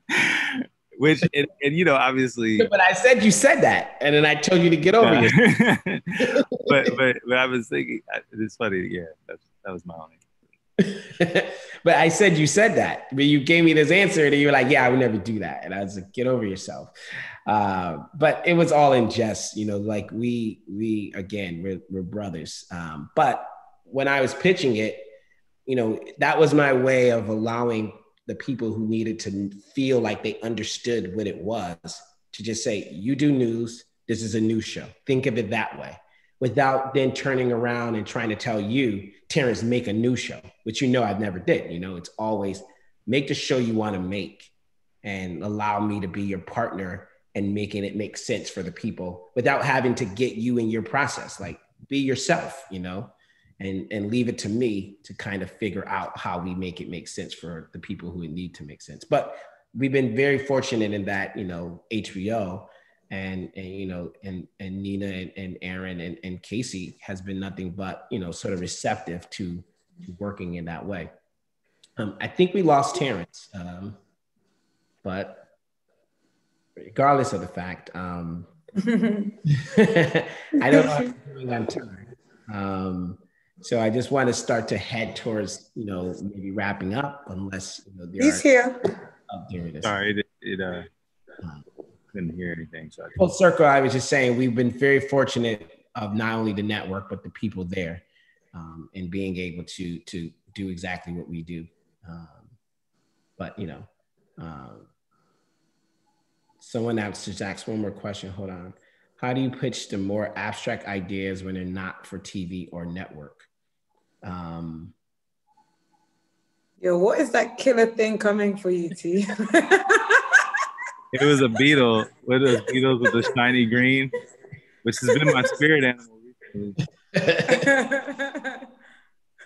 that. which and, and, you know obviously but i said you said that and then i told you to get over it but but but i was thinking it's funny yeah that, that was my only but i said you said that but you gave me this answer and you were like yeah i would never do that and i was like get over yourself uh, but it was all in jest you know like we we again we're, we're brothers um, but when i was pitching it you know that was my way of allowing the people who needed to feel like they understood what it was to just say, you do news, this is a news show. Think of it that way without then turning around and trying to tell you, Terrence, make a new show, which you know I've never did. You know, it's always make the show you want to make and allow me to be your partner and making it make sense for the people without having to get you in your process. Like be yourself, you know? And and leave it to me to kind of figure out how we make it make sense for the people who need to make sense. But we've been very fortunate in that you know HBO and and you know and and Nina and, and Aaron and, and Casey has been nothing but you know sort of receptive to, to working in that way. Um, I think we lost Terrence, um, but regardless of the fact, um, I don't know if I'm doing on time. Um, so I just want to start to head towards, you know, maybe wrapping up, unless you know there he's are, here. Oh, there it is. Sorry, it, it uh, couldn't hear anything. So full circle. I was just saying we've been very fortunate of not only the network but the people there, um, and being able to to do exactly what we do. Um, but you know, um, someone asked just asked one more question. Hold on. How do you pitch the more abstract ideas when they're not for TV or network? Um, Yo, what is that killer thing coming for you, T? it was a beetle. What are those beetles with the shiny green? Which has been my spirit animal recently.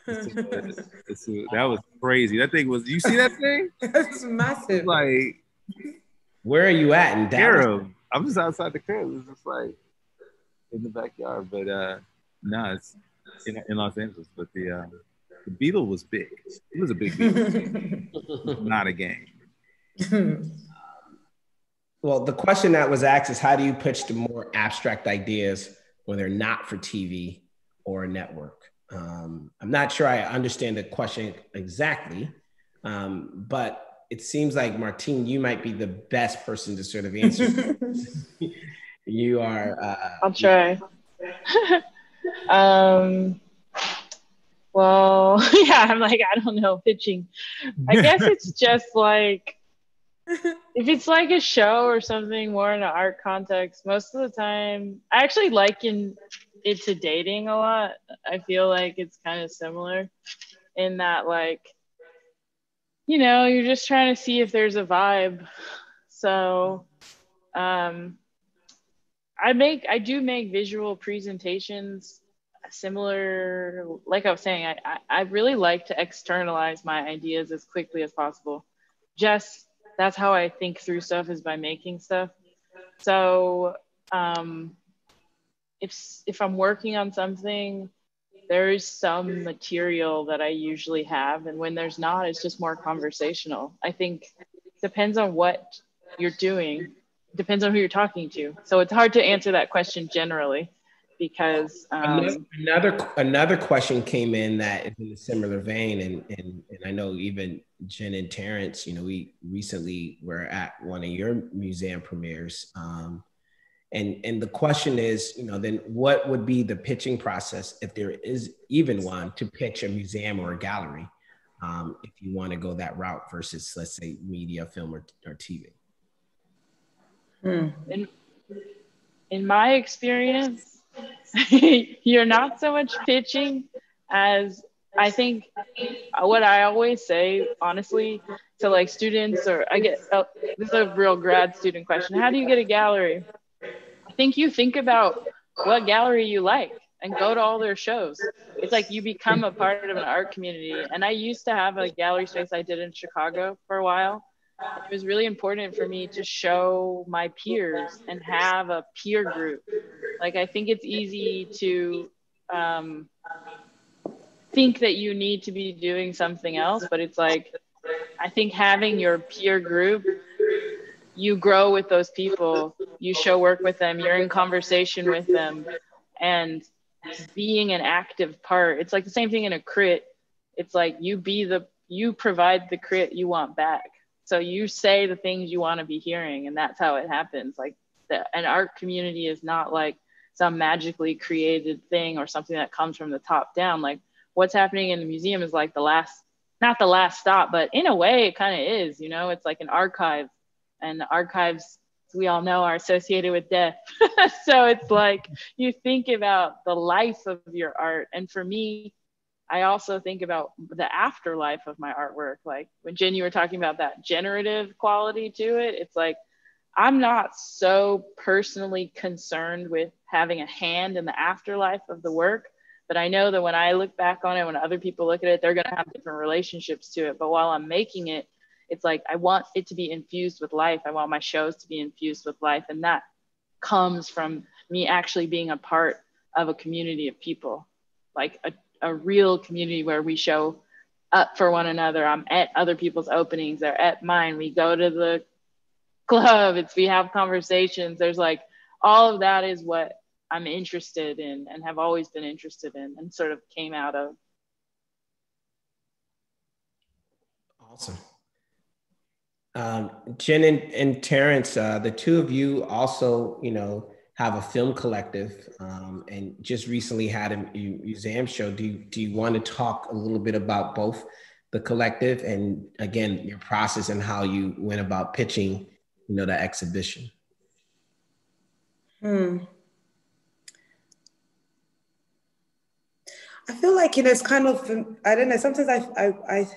that was crazy. That thing was. You see that thing? That's massive. Like, where are you at in Dallas? I'm just outside the crib. It's just like in the backyard. But uh, no, nah, it's in, in Los Angeles. But the uh, the beetle was big. It was a big beetle. Not a game. well, the question that was asked is how do you pitch the more abstract ideas when they're not for TV or a network? Um, I'm not sure I understand the question exactly, um, but it seems like Martine, you might be the best person to sort of answer. you are. Uh, I'll try. um, well, yeah, I'm like, I don't know, pitching. I guess it's just like if it's like a show or something more in an art context, most of the time, I actually liken it to dating a lot. I feel like it's kind of similar in that, like, you know, you're just trying to see if there's a vibe. So, um, I make, I do make visual presentations similar, like I was saying, I, I, I really like to externalize my ideas as quickly as possible. Just that's how I think through stuff is by making stuff. So um, if if I'm working on something, there is some material that I usually have, and when there's not, it's just more conversational. I think it depends on what you're doing, depends on who you're talking to. So it's hard to answer that question generally because um, another another question came in that is in a similar vein, and, and and I know even Jenn and Terrence, you know, we recently were at one of your museum premieres, um, and and the question is, you know, then what would be the pitching process if there is even one to pitch a museum or a gallery, um, if you want to go that route versus let's say media, film, or, or TV. Hmm. In, in my experience, you're not so much pitching as I think what I always say, honestly, to like students, or I get oh, this is a real grad student question. How do you get a gallery? I think you think about what gallery you like and go to all their shows. It's like you become a part of an art community. And I used to have a gallery space I did in Chicago for a while. It was really important for me to show my peers and have a peer group like I think it's easy to um, think that you need to be doing something else, but it's like I think having your peer group, you grow with those people, you show work with them, you're in conversation with them, and being an active part. It's like the same thing in a crit. It's like you be the you provide the crit you want back. So you say the things you want to be hearing, and that's how it happens. Like the, an art community is not like some magically created thing or something that comes from the top down. Like what's happening in the museum is like the last, not the last stop, but in a way it kind of is, you know, it's like an archive and archives we all know are associated with death. so it's like you think about the life of your art. And for me, I also think about the afterlife of my artwork. Like when Jenn, you were talking about that generative quality to it, it's like I'm not so personally concerned with having a hand in the afterlife of the work, But I know that when I look back on it, when other people look at it, they're going to have different relationships to it. But while I'm making it, it's like I want it to be infused with life. I want my shows to be infused with life. And that comes from me actually being a part of a community of people, like a, a real community where we show up for one another. I'm at other people's openings, they're at mine. We go to the club, it's we have conversations. There's like all of that is what I'm interested in and have always been interested in and sort of came out of. Awesome. Um, Jenn and, and Terence, uh, the two of you also, you know, have a film collective um, and just recently had a museum show. Do you, do you want to talk a little bit about both the collective and again, your process and how you went about pitching, you know, the exhibition? Hmm. I feel like, you know, it's kind of, I don't know, sometimes I, I, I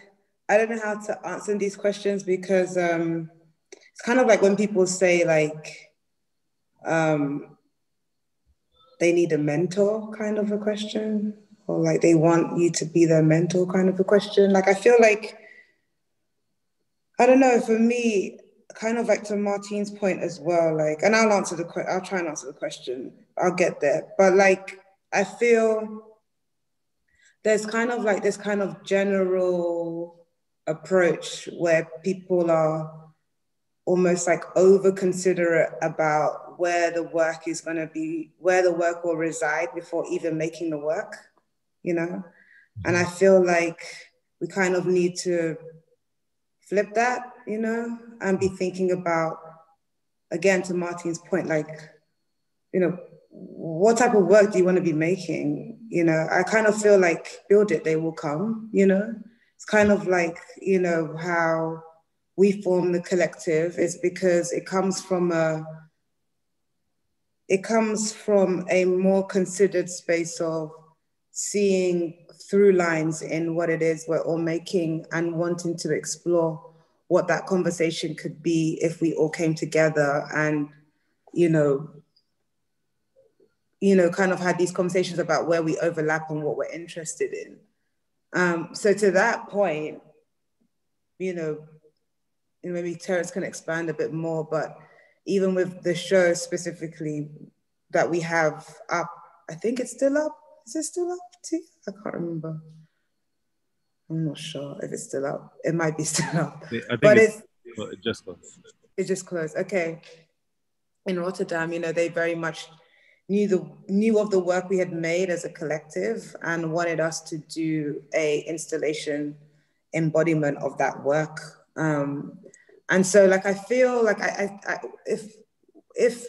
I don't know how to answer these questions because um, it's kind of like when people say like um, they need a mentor kind of a question or like they want you to be their mentor kind of a question. Like I feel like I don't know for me, kind of like to Martine's point as well. Like, and I'll answer the I'll try and answer the question. I'll get there, but like I feel there's kind of like this kind of general approach where people are almost like over considerate about where the work is going to be, where the work will reside before even making the work, you know? And I mm-hmm. feel like we kind of need to flip that, you know, and be thinking about, again, to Martine's point, like, you know, what type of work do you want to be making? You know, I kind of feel like build it, they will come, you know? It's kind of like, you know, how we form the collective is because it comes from a it comes from a more considered space of seeing through lines in what it is we're all making and wanting to explore what that conversation could be if we all came together and you know you know kind of had these conversations about where we overlap and what we're interested in um, so to that point, you know, maybe Terence can expand a bit more, but even with the show specifically that we have up, I think it's still up. Is it still up? Too? I can't remember. I'm not sure if it's still up. It might be still up. but it's, it's it just closed. It just closed. Okay. In Rotterdam, you know, they very much knew the knew of the work we had made as a collective and wanted us to do a installation embodiment of that work. Um, and so like i feel like I, I, I if if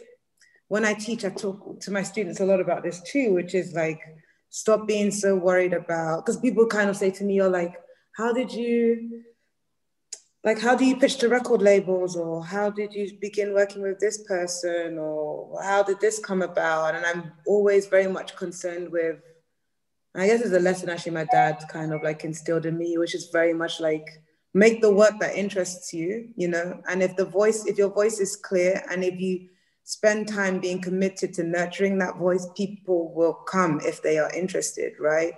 when i teach i talk to my students a lot about this too which is like stop being so worried about because people kind of say to me you're like how did you like how do you pitch to record labels or how did you begin working with this person or how did this come about? And i'm always very much concerned with i guess it's a lesson actually my dad kind of like instilled in me which is very much like make the work that interests you you know? And if the voice if your voice is clear and if you spend time being committed to nurturing that voice people will come if they are interested right?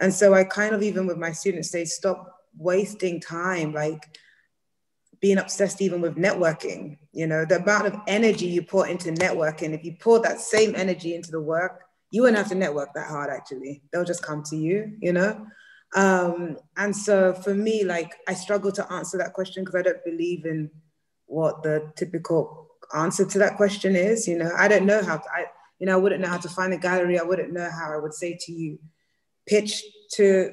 And so i kind of even with my students say stop wasting time like being obsessed even with networking. You know, the amount of energy you put into networking, if you pour that same energy into the work, you wouldn't have to network that hard actually. They'll just come to you, you know? Um, and so for me, like I struggle to answer that question because I don't believe in what the typical answer to that question is. You know, I don't know how to, I, you know, I wouldn't know how to find a gallery. I wouldn't know how I would say to you, pitch to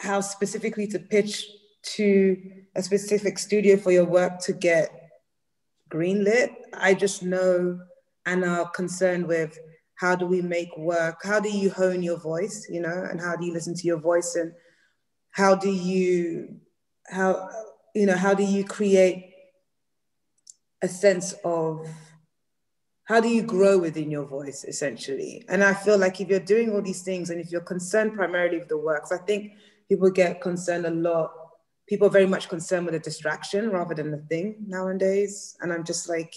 how specifically to pitch to a specific studio for your work to get greenlit. I just know and are concerned with how do we make work? How do you hone your voice, you know, and how do you listen to your voice and how do you how you know how do you create a sense of how do you grow within your voice essentially and i feel like if you're doing all these things and if you're concerned primarily with the works i think people get concerned a lot people are very much concerned with the distraction rather than the thing nowadays. And I'm just like,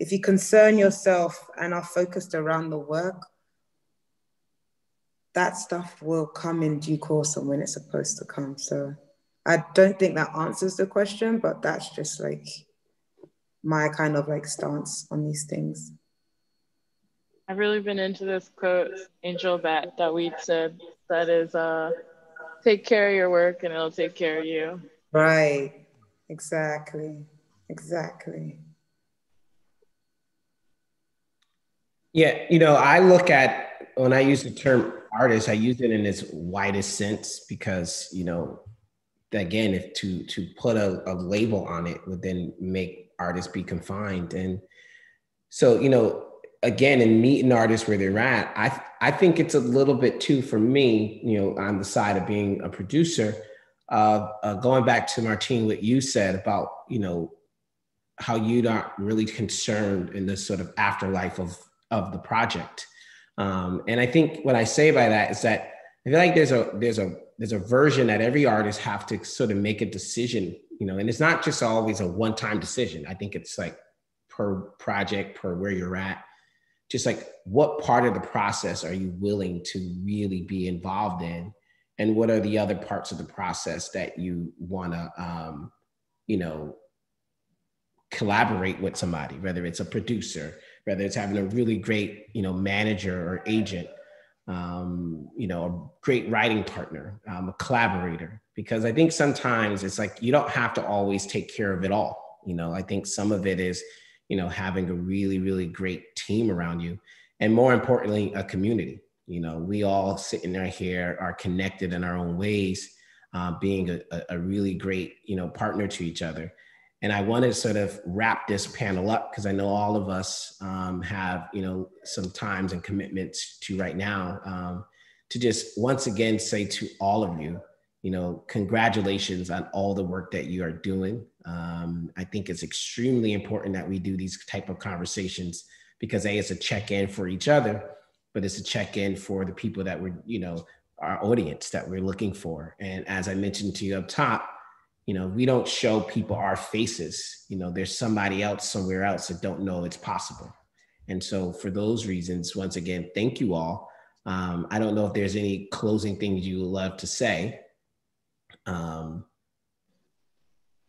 if you concern yourself and are focused around the work, that stuff will come in due course and when it's supposed to come. So I don't think that answers the question, but that's just like my kind of like stance on these things. I've really been into this quote, Angel Bat Dawid said that is uh take care of your work and it'll take care of you. Right. Exactly. Exactly. Yeah, you know, I look at when I use the term artist, I use it in its widest sense because, you know, again, if to to put a, a label on it would then make artists be confined. And so, you know, again, in meeting artists where they're at, I I think it's a little bit too for me, you know, on the side of being a producer, uh, uh, going back to Martine, what you said about, you know, how you're not really concerned in this sort of afterlife of of the project. Um, and I think what I say by that is that I feel like there's a there's a there's a version that every artist have to sort of make a decision, you know, and it's not just always a one-time decision. I think it's like per project, per where you're at, just like what part of the process are you willing to really be involved in, and what are the other parts of the process that you want to, um, you know, collaborate with somebody, whether it's a producer, whether it's having a really great, you know, manager or agent um, you know, a great writing partner, um, a collaborator, because I think sometimes it's like you don't have to always take care of it all. You know, I think some of it is, you know, having a really, really great team around you. And more importantly, a community. You know, we all sitting there here are connected in our own ways, uh, being a, a really great, you know, partner to each other. And I want to sort of wrap this panel up because I know all of us um, have, you know, some times and commitments to right now um, to just once again say to all of you, you know, congratulations on all the work that you are doing. Um, I think it's extremely important that we do these type of conversations because a, it's a check-in for each other, but it's a check-in for the people that we're, you know, our audience that we're looking for. And as I mentioned to you up top, you know we don't show people our faces. You know there's somebody else somewhere else that don't know it's possible. And so for those reasons once again thank you all. Um, i don't know if there's any closing things you would love to say. Um,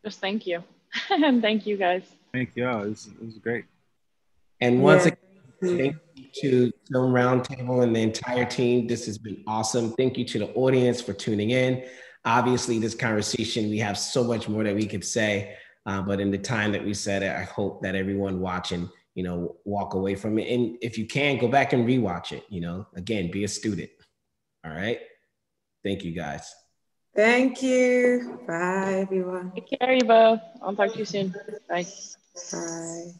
just thank you. And thank you guys. Thank you. All this, was great. And once yeah. again thank you to film roundtable and the entire team. This has been awesome. Thank you to the audience for tuning in. Obviously this conversation we have so much more that we could say uh, but in the time that we said it i hope that everyone watching you know walk away from it. And if you can go back and rewatch it you know. Again be a student. All right? Thank you guys thank you. Bye everyone. Take care you both i'll talk to you soon. Bye. Bye